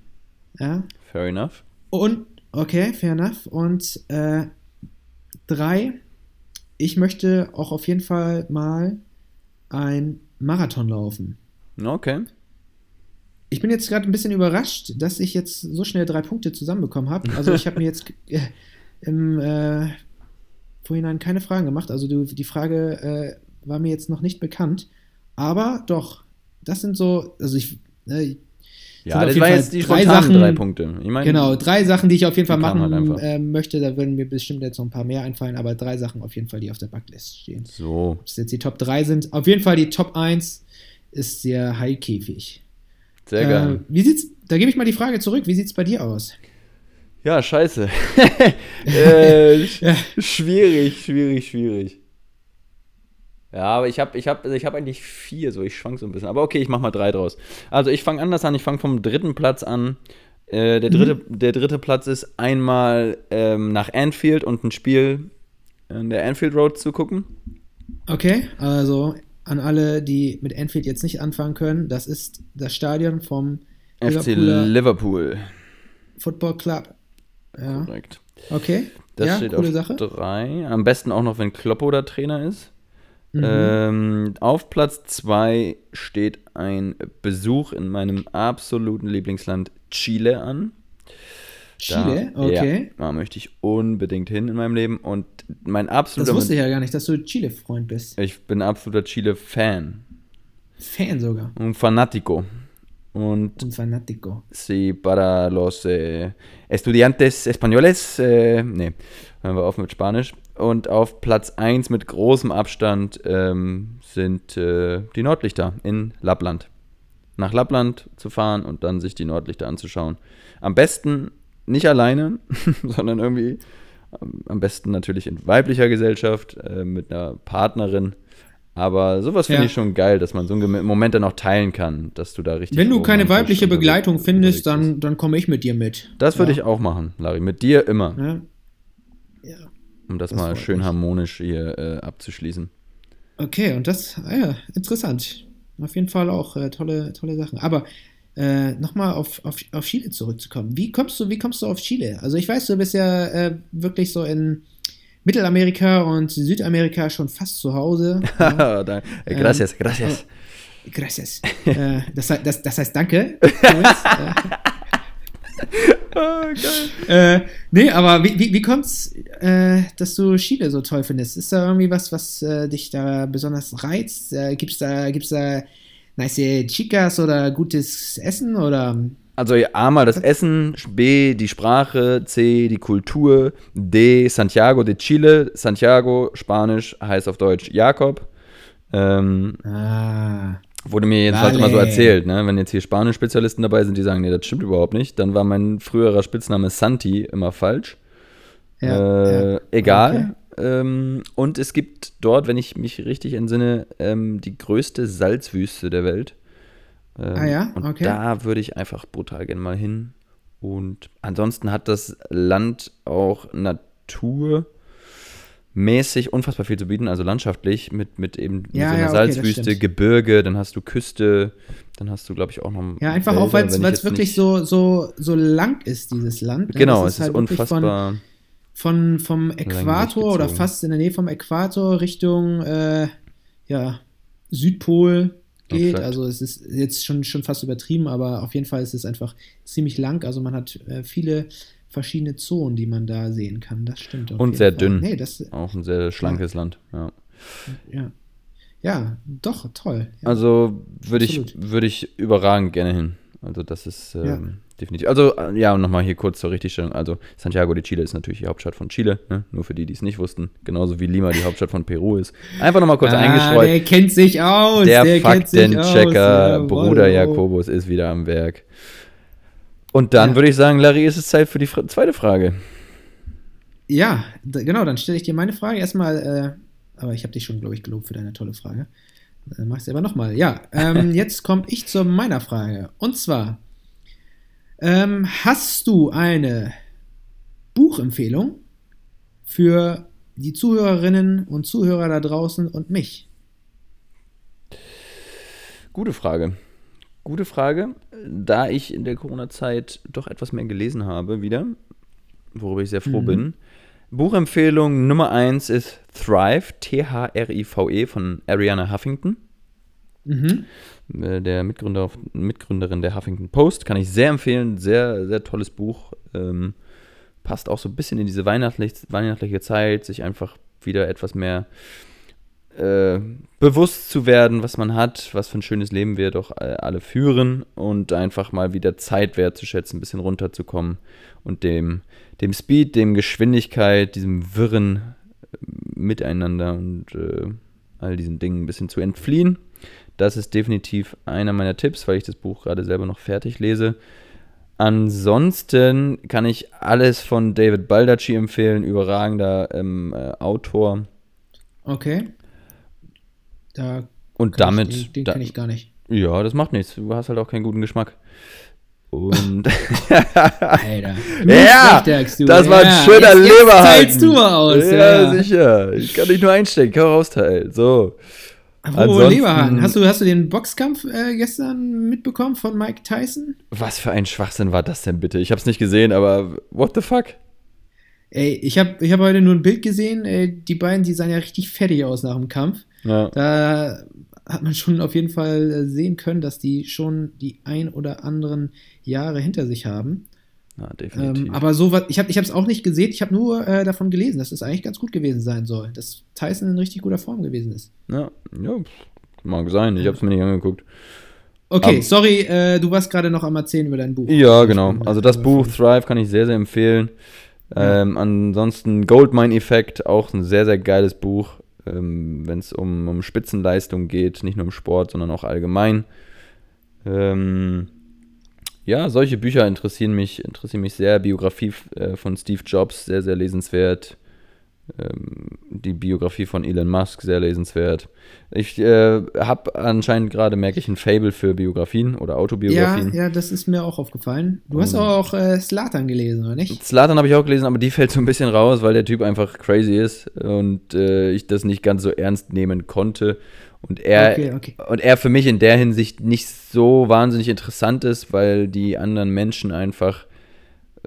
Ja. Fair enough. Und, okay, fair enough. Und äh, drei, ich möchte auch auf jeden Fall mal ein Marathon laufen. Okay. Ich bin jetzt gerade ein bisschen überrascht, dass ich jetzt so schnell drei Punkte zusammenbekommen habe. Also ich habe mir jetzt äh, im äh, Vorhinein keine Fragen gemacht. Also du, die Frage äh, war mir jetzt noch nicht bekannt. Aber doch, das sind so, also ich, äh, Ja, das jeden war Fall jetzt die drei Sachen- drei Punkte. Ich meine, genau, drei Sachen, die ich auf jeden Fall halt machen einfach. äh, möchte. Da würden mir bestimmt jetzt noch ein paar mehr einfallen, aber drei Sachen auf jeden Fall, die auf der Backlist stehen. So. Ob es jetzt die Top 3 sind, auf jeden Fall die Top 1 ist der Haikäfig. Sehr geil. Äh, wie sieht's, da gebe ich mal die Frage zurück, wie sieht es bei dir aus? Ja, scheiße. äh, Ja. Schwierig, schwierig, schwierig. Ja, aber ich habe ich hab, ich hab eigentlich vier, so ich schwank so ein bisschen. Aber okay, ich mach mal drei draus. Also ich fange anders an, ich fange vom dritten Platz an. Äh, der, dritte, der dritte Platz ist einmal ähm, nach Anfield und ein Spiel in der Anfield Road zu gucken. Okay, also an alle, die mit Enfield jetzt nicht anfangen können, das ist das Stadion vom FC Liverpool. Football Club. Ja, Korrekt. okay. Das ja, steht coole auf Sache. drei. Am besten auch noch, wenn Kloppo der Trainer ist. Mhm. Ähm, auf Platz 2 steht ein Besuch in meinem absoluten Lieblingsland Chile an. Chile, Da, okay. Ja, da möchte ich unbedingt hin in meinem Leben. Und mein Das absoluter. wusste ich ja gar nicht, dass du Chile-Freund bist. ich bin absoluter Chile-Fan. Fan sogar. Un Fanatico. Und Und Fanatico. Sí, para los eh, estudiantes españoles. Äh, nee, hören wir auf mit Spanisch. Und auf Platz 1 mit großem Abstand ähm, sind äh, die Nordlichter in Lappland. Nach Lappland zu fahren und dann sich die Nordlichter anzuschauen. Am besten nicht alleine, sondern irgendwie am- am besten natürlich in weiblicher Gesellschaft äh, mit einer Partnerin. Aber sowas finde Ja. ich schon geil, dass man so einen Moment dann auch teilen kann, dass du da richtig. Wenn du keine weibliche Begleitung findest, dann, dann komme ich mit dir mit. Das würde ja. ich auch machen, Larry. Mit dir immer, ja. Um das, Das mal schön mich. harmonisch hier äh, abzuschließen. Okay, und das, ah ja, interessant. Auf jeden Fall auch äh, tolle, tolle Sachen. Aber äh, nochmal auf, auf, auf Chile zurückzukommen. Wie kommst du, wie kommst du auf Chile? Also ich weiß, du bist ja äh, wirklich so in Mittelamerika und Südamerika schon fast zu Hause. Ja. Da- äh, gracias, gracias. Gracias. äh, das, das, das heißt danke. Ah, geil. äh, nee, aber wie, wie, wie kommt's, äh, dass du Chile so toll findest? Ist da irgendwie was, was äh, dich da besonders reizt? Äh, gibt's da, gibt's da nice Chicas oder gutes Essen oder? Also A mal das Essen, B die Sprache, C die Kultur, D Santiago de Chile. Santiago, Spanisch, heißt auf Deutsch Jakob. Ähm, Ah, wurde mir jedenfalls Vale. immer so erzählt, ne? wenn jetzt hier Spanisch-Spezialisten dabei sind, die sagen, nee, das stimmt überhaupt nicht, dann war mein früherer Spitzname Santi immer falsch. ja, äh, ja. Egal. Ähm, und es gibt dort, wenn ich mich richtig entsinne, ähm, die größte Salzwüste der Welt. Ähm, Ah ja? Und Okay. da würde ich einfach brutal gerne mal hin. Und ansonsten hat das Land auch naturmäßig unfassbar viel zu bieten, also landschaftlich mit, mit eben mit Ja, so einer ja, okay, Salzwüste. Gebirge, dann hast du Küste, dann hast du, glaube ich, auch noch Ja, einfach Wälder, auch, weil es wirklich so, so, so lang ist, dieses Land. ne? Genau, es ist halt wirklich von- unfassbar. von vom Äquator oder fast in der Nähe vom Äquator Richtung äh, ja, Südpol geht. Exakt. Also es ist jetzt schon, schon fast übertrieben, aber auf jeden Fall ist es einfach ziemlich lang. Also man hat äh, viele verschiedene Zonen, die man da sehen kann. Das stimmt. Und sehr Fall. dünn. Nee, das, Auch ein sehr schlankes Land, ja. ja. Ja, doch, toll. Ja. Also würde ich, würde ich überragend gerne hin. Also das ist ähm, Ja. definitiv. Also äh, ja, und nochmal hier kurz zur Richtigstellung. Also Santiago de Chile ist natürlich die Hauptstadt von Chile, ne? nur für die, die es nicht wussten. Genauso wie Lima die Hauptstadt von Peru ist. Einfach nochmal kurz ah, eingestreut. Der kennt sich aus. Der, der. Faktenchecker. Bruder Jakobus ist wieder am Werk. Und dann Ja. würde ich sagen, Larry, ist es Zeit für die fra zweite Frage. Ja, genau, dann stelle ich dir meine Frage erstmal, äh, aber ich habe dich schon, glaube ich, gelobt für deine tolle Frage. Dann machst du aber nochmal. Ja, ähm, jetzt komme ich zu meiner Frage. Und zwar, ähm, hast du eine Buchempfehlung für die Zuhörerinnen und Zuhörer da draußen und mich? Gute Frage. Gute Frage. Da ich in der Corona-Zeit doch etwas mehr gelesen habe, wieder, worüber ich sehr froh Mhm. bin. Buchempfehlung Nummer 1 ist Thrive, T-H-R-I-V-E von Ariana Huffington, Mhm. äh, der Mitgründer, Mitgründerin der Huffington Post. Kann ich sehr empfehlen. Sehr, sehr tolles Buch. Ähm, passt auch so ein bisschen in diese weihnachtlich, weihnachtliche Zeit, sich einfach wieder etwas mehr äh, bewusst zu werden, was man hat, was für ein schönes Leben wir doch äh, alle führen und einfach mal wieder Zeit wertzuschätzen, ein bisschen runterzukommen und dem, dem Speed, dem Geschwindigkeit, diesem wirren äh, Miteinander und äh, all diesen Dingen ein bisschen zu entfliehen. Das ist definitiv einer meiner Tipps, weil ich das Buch gerade selber noch fertig lese. Ansonsten kann ich alles von David Baldacci empfehlen, überragender ähm, äh, Autor. Okay. Da Und damit, ich, den, den da, kenne ich gar nicht. ja, das macht nichts. Du hast halt auch keinen guten Geschmack. Und Alter. Ja, du. das war ein Ja, schöner jetzt, jetzt Leberhaken. teilst du mal aus. ja, Ja, sicher. Ich kann dich nur einstecken, kann rausteilen. So. Apropos Leberhaken. Hast du, hast du den Boxkampf äh, gestern mitbekommen von Mike Tyson? Was für ein Schwachsinn war das denn bitte? Ich hab's nicht gesehen, aber what the fuck? Ey, ich habe ich hab heute nur ein Bild gesehen. Ey, die beiden, die sahen ja richtig fertig aus nach dem Kampf. Ja. Da hat man schon auf jeden Fall äh, sehen können, dass die schon die ein oder anderen Jahre hinter sich haben. Ja, definitiv. Ähm, aber so was, ich habe es auch nicht gesehen, ich habe nur äh, davon gelesen, dass es eigentlich ganz gut gewesen sein soll, dass Tyson in richtig guter Form gewesen ist. ja, ja, mag sein. Ich habe es mir nicht angeguckt. Okay, Aber- sorry, äh, du warst gerade noch am Erzählen über dein Buch. Ja, genau. Also das Buch Thrive kann ich sehr, sehr empfehlen. Ähm, ansonsten Goldmine Effekt, auch ein sehr, sehr geiles Buch, ähm, wenn es um, um Spitzenleistung geht, nicht nur im Sport, sondern auch allgemein. Ähm, ja, solche Bücher interessieren mich, interessieren mich sehr. Biografie äh, von Steve Jobs, sehr, sehr lesenswert. Ähm, die Biografie von Elon Musk, sehr lesenswert. Ich äh, habe anscheinend gerade, merke ich, ein Fable für Biografien oder Ja, Autobiografien. ja, das ist mir auch aufgefallen. Du hast auch äh, Slatan gelesen, oder nicht? Slatan habe ich auch gelesen, aber die fällt so ein bisschen raus, weil der Typ einfach crazy ist und äh, ich das nicht ganz so ernst nehmen konnte. Und er, Okay, okay. und er für mich in der Hinsicht nicht so wahnsinnig interessant ist, weil die anderen Menschen einfach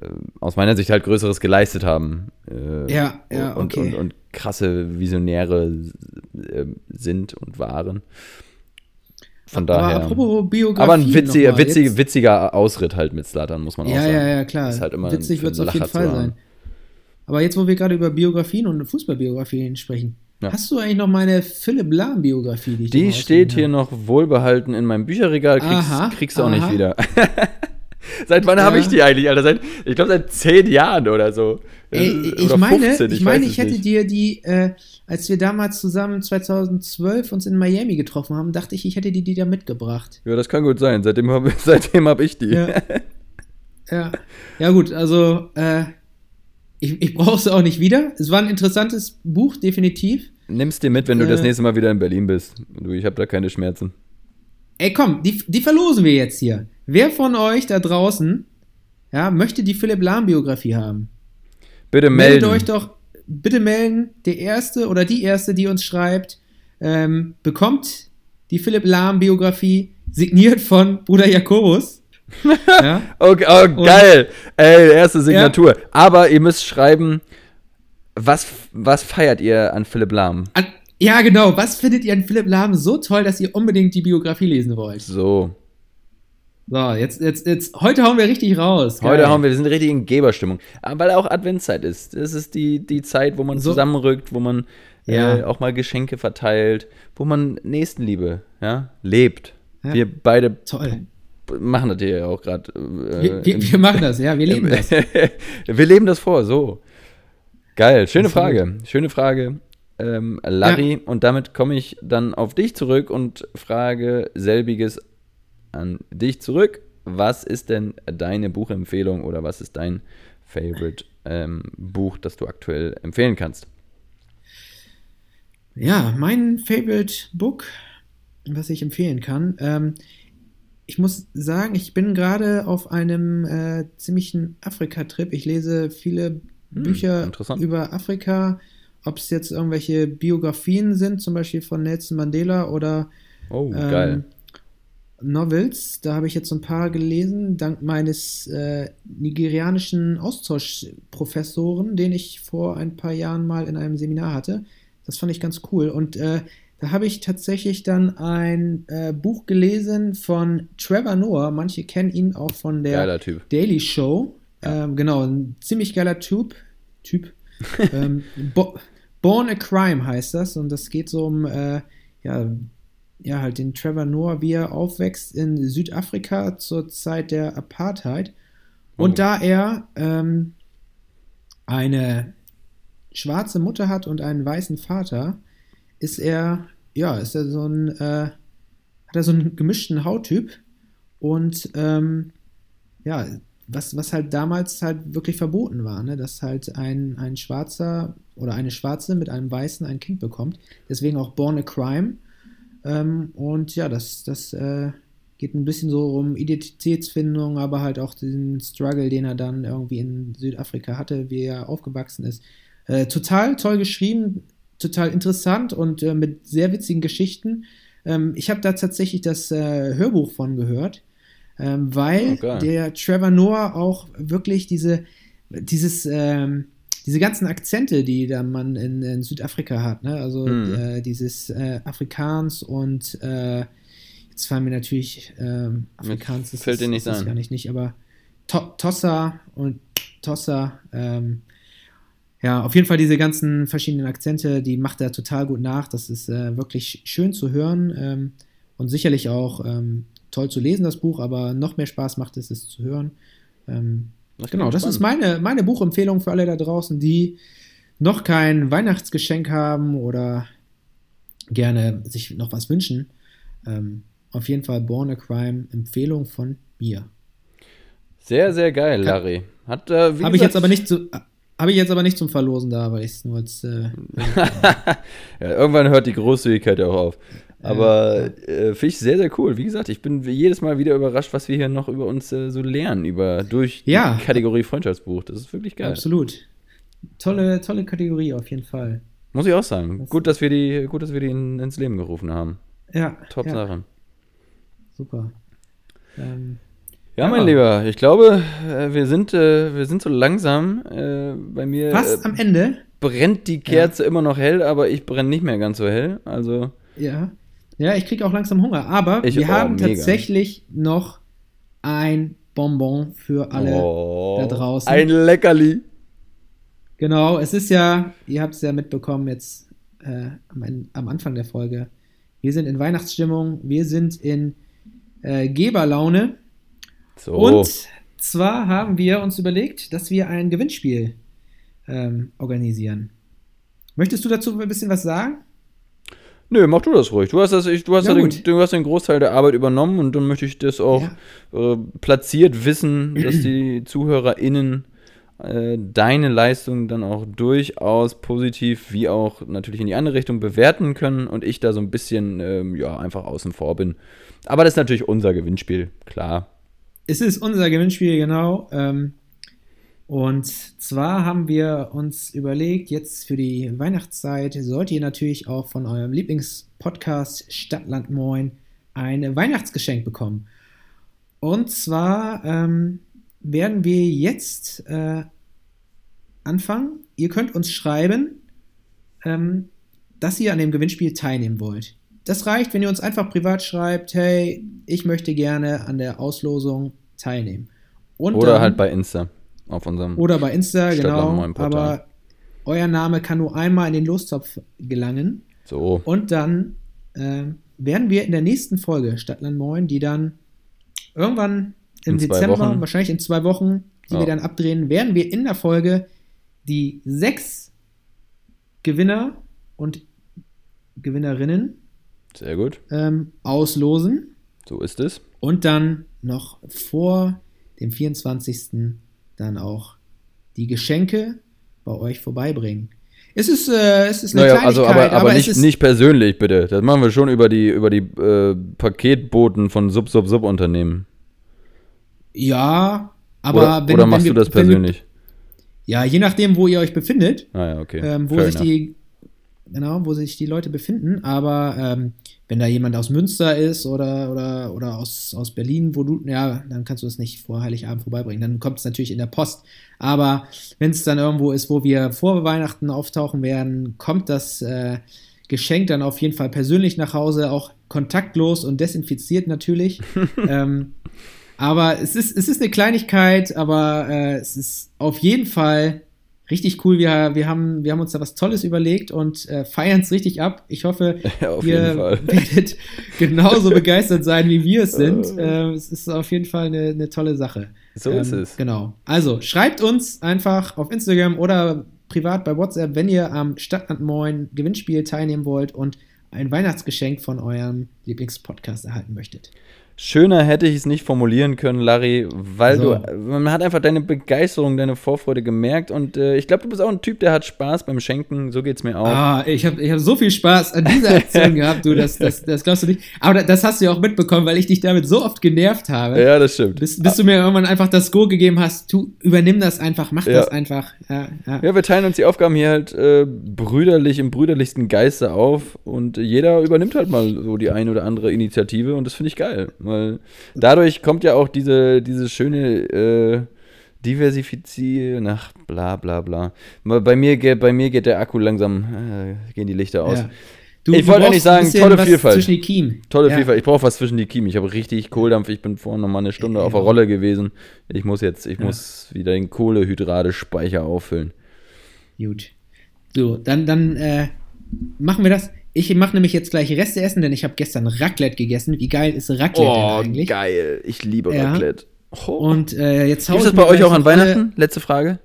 äh, aus meiner Sicht halt Größeres geleistet haben. Äh, Ja, ja, und, okay. und, und krasse Visionäre äh, sind und waren. Von aber daher. apropos Biografie. Aber ein witziger, nochmal, witzig, jetzt- witziger Ausritt halt mit Slatan, muss man auch Ja, sagen. ja, ja, klar. Ist halt immer Witzig wird es auf jeden Fall sein. Aber jetzt, wo wir gerade über Biografien und Fußballbiografien sprechen, Ja. hast du eigentlich noch meine Philipp Lahm-Biografie? Die, Die steht ausgeliehen hier habe? noch wohlbehalten in meinem Bücherregal, kriegst, Aha, kriegst du auch nicht aha. wieder. seit wann habe Ja. ich die eigentlich, Alter? Seit, ich glaube, seit zehn Jahren oder so. Ey, Oder ich meine, 15, ich, meine, weiß ich hätte nicht. dir die, äh, als wir damals zusammen 2012 uns in Miami getroffen haben, dachte ich, ich hätte die, die da mitgebracht. Ja, das kann gut sein. Seitdem habe seitdem hab ich die. Ja. ja. Ja, gut, also, äh, ich, ich brauche es auch nicht wieder. Es war ein interessantes Buch, definitiv. Nimm's dir mit, wenn du das Äh. nächste Mal wieder in Berlin bist. Du, ich habe da keine Schmerzen. Ey, komm, die, die verlosen wir jetzt hier. Wer von euch da draußen ja, möchte die Philipp Lahm-Biografie haben? Bitte Meldet melden. euch doch, bitte melden. Der Erste oder die Erste, die uns schreibt, ähm, bekommt die Philipp Lahm-Biografie signiert von Bruder Jakobus. ja? Okay, oh, geil. Ey, erste Signatur. Ja. Aber ihr müsst schreiben, was, was feiert ihr an Philipp Lahm? An, ja, genau. Was findet ihr an Philipp Lahm so toll, dass ihr unbedingt die Biografie lesen wollt? So. So, jetzt, jetzt, jetzt, heute hauen wir richtig raus. Heute Geil. haben wir, wir sind richtig in Geberstimmung. Aber weil auch Adventszeit ist. Das ist die, die Zeit, wo man So. zusammenrückt, wo man Ja. äh, auch mal Geschenke verteilt, wo man Nächstenliebe ja, lebt. Ja. Wir beide Toll. machen das hier ja auch gerade. Äh, Wir, wir, wir machen das, ja, wir leben das. wir leben das vor, so. Geil, schöne. Frage. Schöne Frage, ähm, Larry. Und damit komme ich dann auf dich zurück und frage selbiges an dich zurück. Was ist denn deine Buchempfehlung oder was ist dein Favorite ähm, Buch, das du aktuell empfehlen kannst? Ja, mein Favorite Book, was ich empfehlen kann. Ähm, ich muss sagen, ich bin gerade auf einem äh, ziemlichen Afrika-Trip. Ich lese viele Bücher interessant. über Afrika, ob es jetzt irgendwelche Biografien sind, zum Beispiel von Nelson Mandela oder Oh, ähm, geil. Novels. Da habe ich jetzt so ein paar gelesen, dank meines äh, nigerianischen Austauschprofessoren, den ich vor ein paar Jahren mal in einem Seminar hatte. Das fand ich ganz cool. Und äh, da habe ich tatsächlich dann ein äh, Buch gelesen von Trevor Noah. Manche kennen ihn auch von der. Daily Show. Ähm, genau, ein ziemlich geiler Typ. Typ. ähm, Bo Born a Crime heißt das. Und das geht so um, äh, ja, ja, halt den Trevor Noah, wie er aufwächst in Südafrika zur Zeit der Apartheid. Und Oh. da er ähm, eine schwarze Mutter hat und einen weißen Vater, ist er, ja, ist er so ein, äh, hat er so einen gemischten Hauttyp und ähm, ja, was, was halt damals halt wirklich verboten war, ne? dass halt ein, ein Schwarzer oder eine Schwarze mit einem Weißen ein Kind bekommt. Deswegen auch Born a Crime. Ähm, und ja, das, das äh, geht ein bisschen so um Identitätsfindung, aber halt auch den Struggle, den er dann irgendwie in Südafrika hatte, wie er aufgewachsen ist. Äh, total toll geschrieben, total interessant und äh, mit sehr witzigen Geschichten. Ähm, ich habe da tatsächlich das äh, Hörbuch von gehört, ähm, weil Oh, geil. der Trevor Noah auch wirklich diese, dieses, ähm, diese ganzen Akzente, die da man in, in Südafrika hat, ne? also Hm. äh, dieses äh, Afrikaans und äh, jetzt fallen mir natürlich ähm, Afrikaans, das fällt ist, dir nicht das ein. gar nicht, nicht aber to Tossa und Tossa, ähm, ja, auf jeden Fall diese ganzen verschiedenen Akzente, die macht er total gut nach. Das ist äh, wirklich schön zu hören ähm, und sicherlich auch ähm, toll zu lesen, das Buch, aber noch mehr Spaß macht es, es zu hören. Ähm, Das genau, das ist meine, meine Buchempfehlung für alle da draußen, die noch kein Weihnachtsgeschenk haben oder gerne sich noch was wünschen. Ähm, auf jeden Fall Born a Crime, Empfehlung von mir. Sehr, sehr geil, Larry. Hat, äh, Habe ich jetzt aber nicht zu. Habe ich jetzt aber nicht zum Verlosen da, weil ich es nur als. Äh, ja, irgendwann hört die Großzügigkeit ja auch auf. Aber äh, finde ich sehr, sehr cool. Wie gesagt, ich bin jedes Mal wieder überrascht, was wir hier noch über uns äh, so lernen, über, durch Ja. die Kategorie Freundschaftsbuch. Das ist wirklich geil. absolut. Tolle, tolle Kategorie auf jeden Fall. Muss ich auch sagen. Das- gut, dass wir die, gut, dass wir die in, ins Leben gerufen haben. Ja. Top ja, Sache. Super. Ähm, Ja, Ja. mein Lieber, ich glaube, äh, wir sind, äh, wir sind so langsam. Äh, bei mir fast am Ende. brennt die Kerze immer noch hell, aber ich brenne nicht mehr ganz so hell. Also, Ja. Ja, ich kriege auch langsam Hunger. Aber Ich- wir oh, haben mega. tatsächlich noch ein Bonbon für alle oh, da draußen. Ein Leckerli. Genau, es ist ja, ihr habt es ja mitbekommen jetzt äh, am, am Anfang der Folge. Wir sind in Weihnachtsstimmung, wir sind in äh, Geberlaune. So. Und zwar haben wir uns überlegt, dass wir ein Gewinnspiel ähm, organisieren. Möchtest du dazu ein bisschen was sagen? Nö, mach du das ruhig. Du hast, das, ich, du hast, Ja, ja den, du hast den Großteil der Arbeit übernommen und dann möchte ich das auch äh, platziert wissen, dass die ZuhörerInnen äh, deine Leistung dann auch durchaus positiv wie auch natürlich in die andere Richtung bewerten können und ich da so ein bisschen ähm, ja einfach außen vor bin. Aber das ist natürlich unser Gewinnspiel, klar. Es ist unser Gewinnspiel, genau. Ähm, und zwar haben wir uns überlegt, jetzt für die Weihnachtszeit sollt ihr natürlich auch von eurem Lieblingspodcast Stadtland Moin ein Weihnachtsgeschenk bekommen. Und zwar ähm, werden wir jetzt äh, anfangen. Ihr könnt uns schreiben, ähm, dass ihr an dem Gewinnspiel teilnehmen wollt. Das reicht, wenn ihr uns einfach privat schreibt, hey, ich möchte gerne an der Auslosung teilnehmen. Und Oder dann- halt bei Insta auf unserem. oder bei Insta, genau. Aber euer Name kann nur einmal in den Lostopf gelangen. so. Und dann ähm, werden wir in der nächsten Folge Stadtland Moin, die dann irgendwann im In Dezember, wahrscheinlich in zwei Wochen, die Ja. wir dann abdrehen, werden wir in der Folge die sechs Gewinner und Gewinnerinnen Sehr gut. ähm, auslosen So ist es. und dann noch vor dem 24. dann auch die Geschenke bei euch vorbeibringen. Es ist, äh, es ist eine Naja, also aber, aber, es nicht, ist, nicht persönlich, bitte. Das machen wir schon über die, über die äh, Paketboten von Sub-Sub-Sub-Unternehmen. Ja, aber Oder, wenn, oder wenn machst wir, du das wenn wir- persönlich? Ja, je nachdem, wo ihr euch befindet, Ah ja, okay. ähm, wo Fair sich enough. die genau, wo sich die Leute befinden, aber ähm, wenn da jemand aus Münster ist oder, oder, oder aus, aus Berlin, wo du, ja, dann kannst du das nicht vor Heiligabend vorbeibringen. Dann kommt es natürlich in der Post. Aber wenn es dann irgendwo ist, wo wir vor Weihnachten auftauchen werden, kommt das äh, Geschenk dann auf jeden Fall persönlich nach Hause, auch kontaktlos und desinfiziert natürlich. ähm, aber es ist, es ist eine Kleinigkeit, aber äh, es ist auf jeden Fall richtig cool. Wir, wir, haben, wir haben uns da was Tolles überlegt und äh, feiern es richtig ab. Ich hoffe, Ja, ihr werdet genauso begeistert sein, wie wir es sind. äh, es ist auf jeden Fall eine, eine tolle Sache. So ist es. Genau. Also schreibt uns einfach auf Instagram oder privat bei WhatsApp, wenn ihr am Stadtland Moin Gewinnspiel teilnehmen wollt und ein Weihnachtsgeschenk von eurem Lieblingspodcast erhalten möchtet. Schöner hätte ich es nicht formulieren können, Larry, weil So. du, man hat einfach deine Begeisterung, deine Vorfreude gemerkt und äh, ich glaube, du bist auch ein Typ, der hat Spaß beim Schenken, so geht's mir auch. Ah, ich habe ich hab so viel Spaß an dieser Aktion gehabt, du, das, das, das glaubst du nicht. Aber das hast du ja auch mitbekommen, weil ich dich damit so oft genervt habe. Ja, das stimmt. Bis, bis du mir irgendwann einfach das Go gegeben hast, du übernimm das einfach, mach Ja. das einfach. Ja, ja. Ja, wir teilen uns die Aufgaben hier halt äh, brüderlich, im brüderlichsten Geiste auf und jeder übernimmt halt mal so die eine oder andere Initiative und das finde ich geil, weil dadurch kommt ja auch diese, diese schöne äh, Diversifizieren, ach, bla bla bla. Bei mir, geht- bei mir geht der Akku langsam, äh, gehen die Lichter aus. Ja. Du, Ich wollte eigentlich sagen, tolle Vielfalt. Zwischen die Kiemen. Tolle ja. Vielfalt. Ich brauche was zwischen die Kiemen. Ich habe richtig Kohldampf. Ich bin vorhin noch mal eine Stunde auf der Rolle gewesen. Ich muss jetzt, ich Ja. muss wieder den Kohlehydradespeicher auffüllen. Gut. So, dann, dann äh, machen wir das. Ich mache nämlich jetzt gleich Reste essen, denn ich habe gestern Raclette gegessen. Wie geil ist Raclette Oh, denn eigentlich? geil. Ich liebe Ja. Raclette. Oh. Und äh, jetzt Gibt es mir bei euch auch an Weihnachten? Letzte Frage.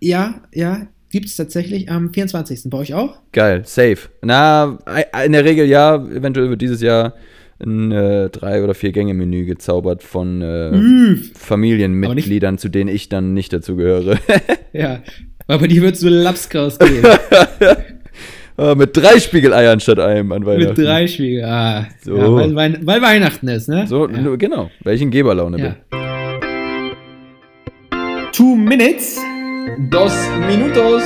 Ja, ja, gibt es tatsächlich am 24. Bei euch auch? Geil, safe. Na, in der Regel ja. Eventuell wird dieses Jahr ein äh, drei- oder vier Gänge-Menü gezaubert von äh, Üff. Familienmitgliedern, zu denen ich dann nicht dazu gehöre. Ja. Aber die wird so Lapskaus gehen. Ah, Mit drei Spiegeleiern statt einem an Weihnachten. Mit drei Spiegel. Ah, So. ja, weil, weil Weihnachten ist, ne? So, ja. genau, weil ich in Geberlaune Ja. bin. Two minutes. Dos minutos.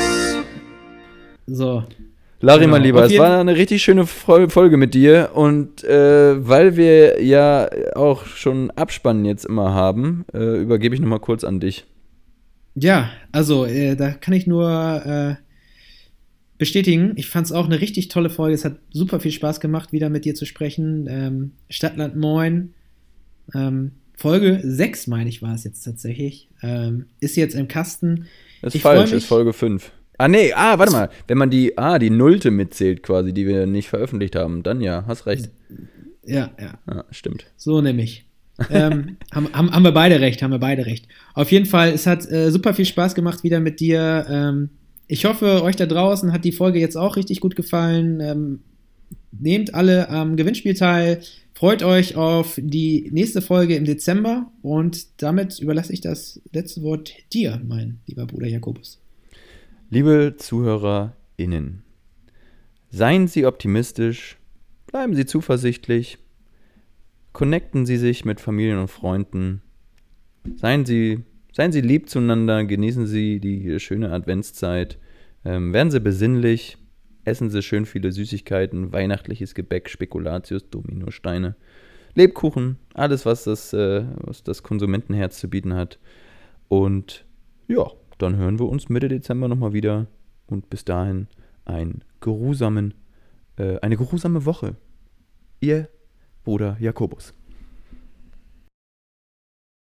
So. Larry, Genau, mein Lieber, es war eine richtig schöne Fol- Folge mit dir und äh, weil wir ja auch schon Abspannen jetzt immer haben, äh, übergebe ich nochmal kurz an dich. Ja, also, äh, da kann ich nur äh, bestätigen. Ich fand es auch eine richtig tolle Folge. Es hat super viel Spaß gemacht, wieder mit dir zu sprechen. Ähm, Stadtland Moin. Ähm, Folge 6, meine ich, war es jetzt tatsächlich. Ähm, ist jetzt im Kasten. Das ist Ich falsch, ist Folge 5. Ah, nee, ah, warte mal. Wenn man die, ah, die Nullte mitzählt quasi, die wir nicht veröffentlicht haben, dann ja, hast recht. Ja, ja. Ja, stimmt. So nämlich. ähm, haben, haben, haben wir beide recht, haben wir beide recht. Auf jeden Fall, es hat äh, super viel Spaß gemacht wieder mit dir. Ähm, ich hoffe, euch da draußen hat die Folge jetzt auch richtig gut gefallen. Ähm, nehmt alle am Gewinnspiel teil. Freut euch auf die nächste Folge im Dezember und damit überlasse ich das letzte Wort dir, mein lieber Bruder Jakobus. Liebe ZuhörerInnen, seien Sie optimistisch, bleiben Sie zuversichtlich, connecten Sie sich mit Familien und Freunden, seien Sie, seien Sie lieb zueinander, genießen Sie die schöne Adventszeit, ähm, werden Sie besinnlich, essen Sie schön viele Süßigkeiten, weihnachtliches Gebäck, Spekulatius, Dominosteine, Lebkuchen, alles, was das, äh, was das Konsumentenherz zu bieten hat. Und ja, dann hören wir uns Mitte Dezember nochmal wieder. Und bis dahin einen geruhsamen, äh, eine geruhsame Woche. Ihr Bruder Jakobus.